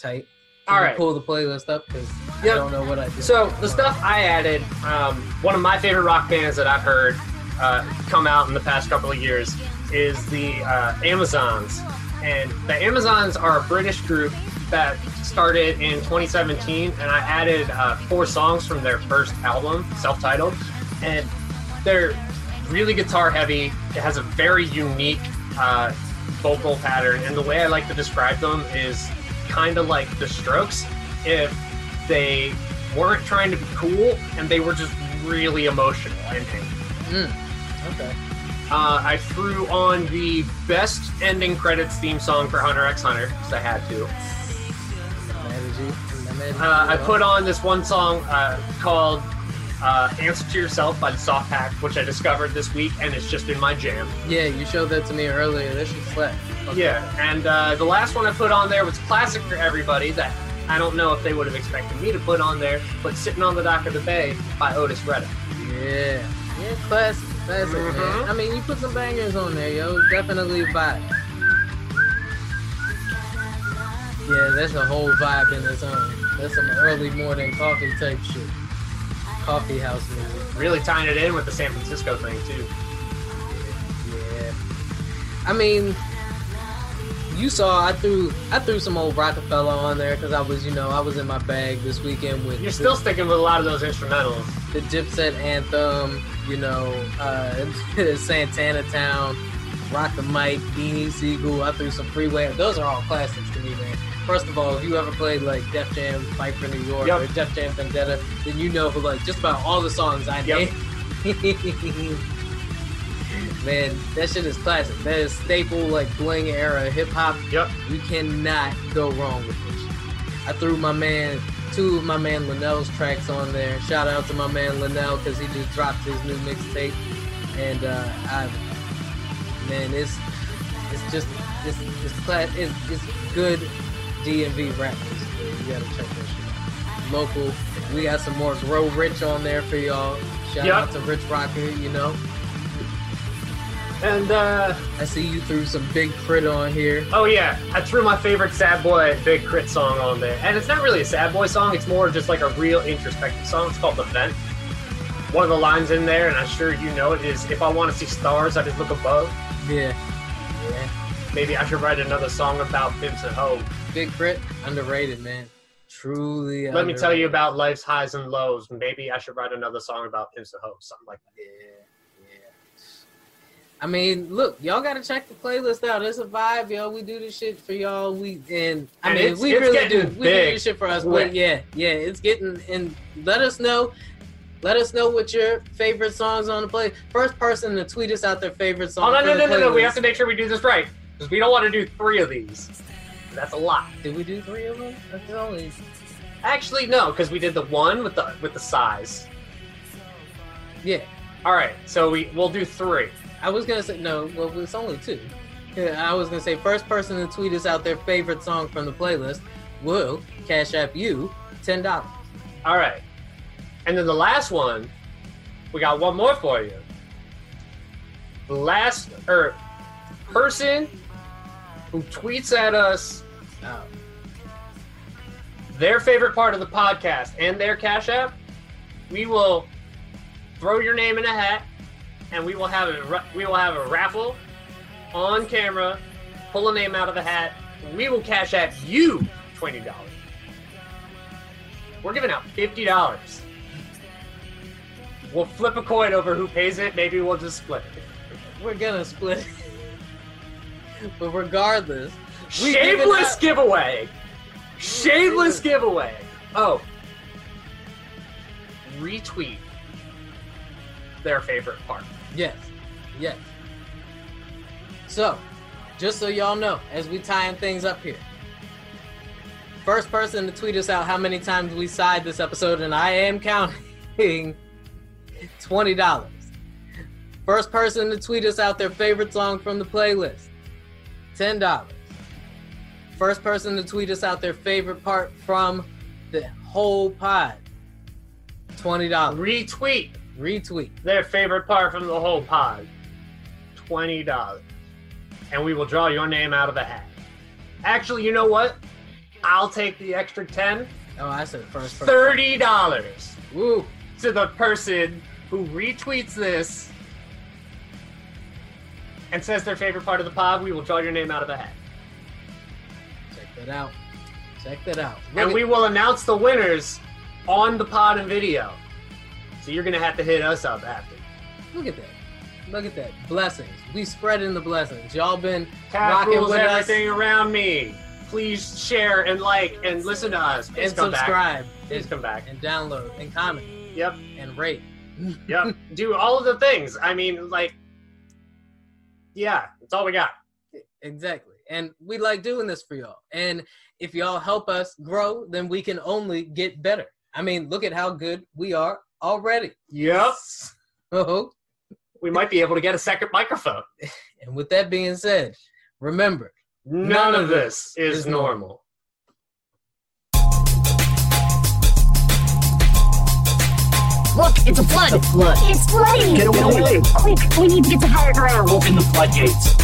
Tight. All Can you right. Pull the playlist up because Yep. I don't know what I did. So the stuff I added, um, one of my favorite rock bands that I've heard uh, come out in the past couple of years is the uh, Amazons, and the Amazons are a British group that started in 2017, and I added uh, four songs from their first album, self-titled, and they're really guitar heavy. It has a very unique uh, vocal pattern, and the way I like to describe them is kind of like the Strokes if they weren't trying to be cool and they were just really emotional. Mm. Okay. Uh, I threw on the best ending credits theme song for Hunter x Hunter because I had to. Mad at you. I'm mad at Uh, I put on this one song uh, called uh, "Answer to Yourself" by the Soft Pack, which I discovered this week, and it's just in my jam. Yeah, you showed that to me earlier. This is slap. Okay. Yeah, and uh, the last one I put on there was classic for everybody that I don't know if they would have expected me to put on there, but "Sitting on the Dock of the Bay" by Otis Redding. Yeah. Yeah, classic. Classic, man. Mhm. I mean, you put some bangers on there, yo. Definitely a vibe. Yeah, that's a whole vibe in its own. That's some early morning coffee type shit. Coffee house music. Really tying it in with the San Francisco thing too. Yeah. I mean, you saw I threw I threw some old Roc-A-Fella on there because I was, you know, I was in my bag this weekend with You're the- still sticking with a lot of those instrumentals. the Dipset anthem, you know, uh, Santana Town, Rock the Mic, Beanie Sigel. I threw some Freeway. Those are all classics to me, man. First of all, if you ever played like Def Jam Fight for New York Yep. or Def Jam Vendetta, then you know who like just about all the songs I Yep. named. man, that shit is classic. That is staple like bling era hip hop. Yep. You cannot go wrong with this. I threw my man, two of my man Linnell's tracks on there. Shout out to my man Linnell because he just dropped his new mixtape, and uh, I, man, it's it's just it's it's class, it's, it's good DMV rappers. You gotta check this shit out. Local, we got some more Grow Rich on there for y'all. Shout Yep. out to Rich Rocker, you know. And uh, I see you threw some Big K.R.I.T. on here. oh yeah, I threw my favorite Sad Boy Big K.R.I.T. song on there, and it's not really a Sad Boy song. It's more just like a real introspective song. It's called The Vent. One of the lines in there, and I'm sure you know it, is "If I want to see stars, I just look above." Yeah, yeah. Maybe I should write another song about pimps and hoes. Big K.R.I.T., underrated, man. Truly. Let me tell you about life's highs and lows. Maybe I should write another song about pimps and hoes, something like that. Yeah. I mean, look, y'all gotta check the playlist out. It's a vibe, y'all. We do this shit for y'all. We and I And mean, it's- we it's really do. We do this shit for us. quick. But yeah, yeah, it's getting. And let us know. Let us know what your favorite songs on the play. First person to tweet us out their favorite song. Oh no no no no no! We have to make sure we do this right because we don't want to do three of these. That's a lot. Did we do three of them? That's only. Actually, no, because we did the one with the with the size. Yeah, All right, so we we'll do three. I was gonna say no. Well, it's only two. Yeah, I was gonna say first person to tweet us out their favorite song from the playlist will cash app you ten dollars. All right, and then the last one, we got one more for you. The last or person who tweets at us Oh, their favorite part of the podcast and their cash app, we will throw your name in a hat, and we will have a we will have a raffle on camera. Pull a name out of the hat. We will cash app you twenty dollars. We're giving out fifty dollars. We'll flip a coin over who pays it. Maybe we'll just split it. we're gonna split. but regardless, give Shameless giveaway. Shameless giveaway. Oh. Retweet their favorite part. Yes, yes. So, just so y'all know, as we tying things up here, first person to tweet us out how many times we sighed this episode, and I am counting twenty dollars. First person to tweet us out their favorite song from the playlist, ten dollars. First person to tweet us out their favorite part from the whole pod, twenty dollars. Retweet Retweet. their favorite part from the whole pod. Twenty dollars. And we will draw your name out of a hat. Actually, you know what? I'll take the extra ten. Oh, I said first dollars Woo. to the person who retweets this and says their favorite part of the pod. We will draw your name out of a hat. Check that out. Check that out. Look and we will announce the winners on the pod and video. So you're gonna have to hit us up after. look at that. Look at that. Blessings. We spreading the blessings. Y'all been Cat rocking rules with us everything around me. Please share and like and listen to us. Please and come back. subscribe Please come back. and download and comment Yep. and rate. Yep. Do all of the things. I mean, like, yeah, that's all we got. Exactly. And we like doing this for y'all. And if y'all help us grow, then we can only get better. I mean, look at how good we are already. Yes. Oh, uh-huh. We might be able to get a second microphone. and with that being said, remember, None of this is is normal. Look, it's a flood. The flood. It's flooding. Get away. Quick, we need to get to higher ground. Open the floodgates.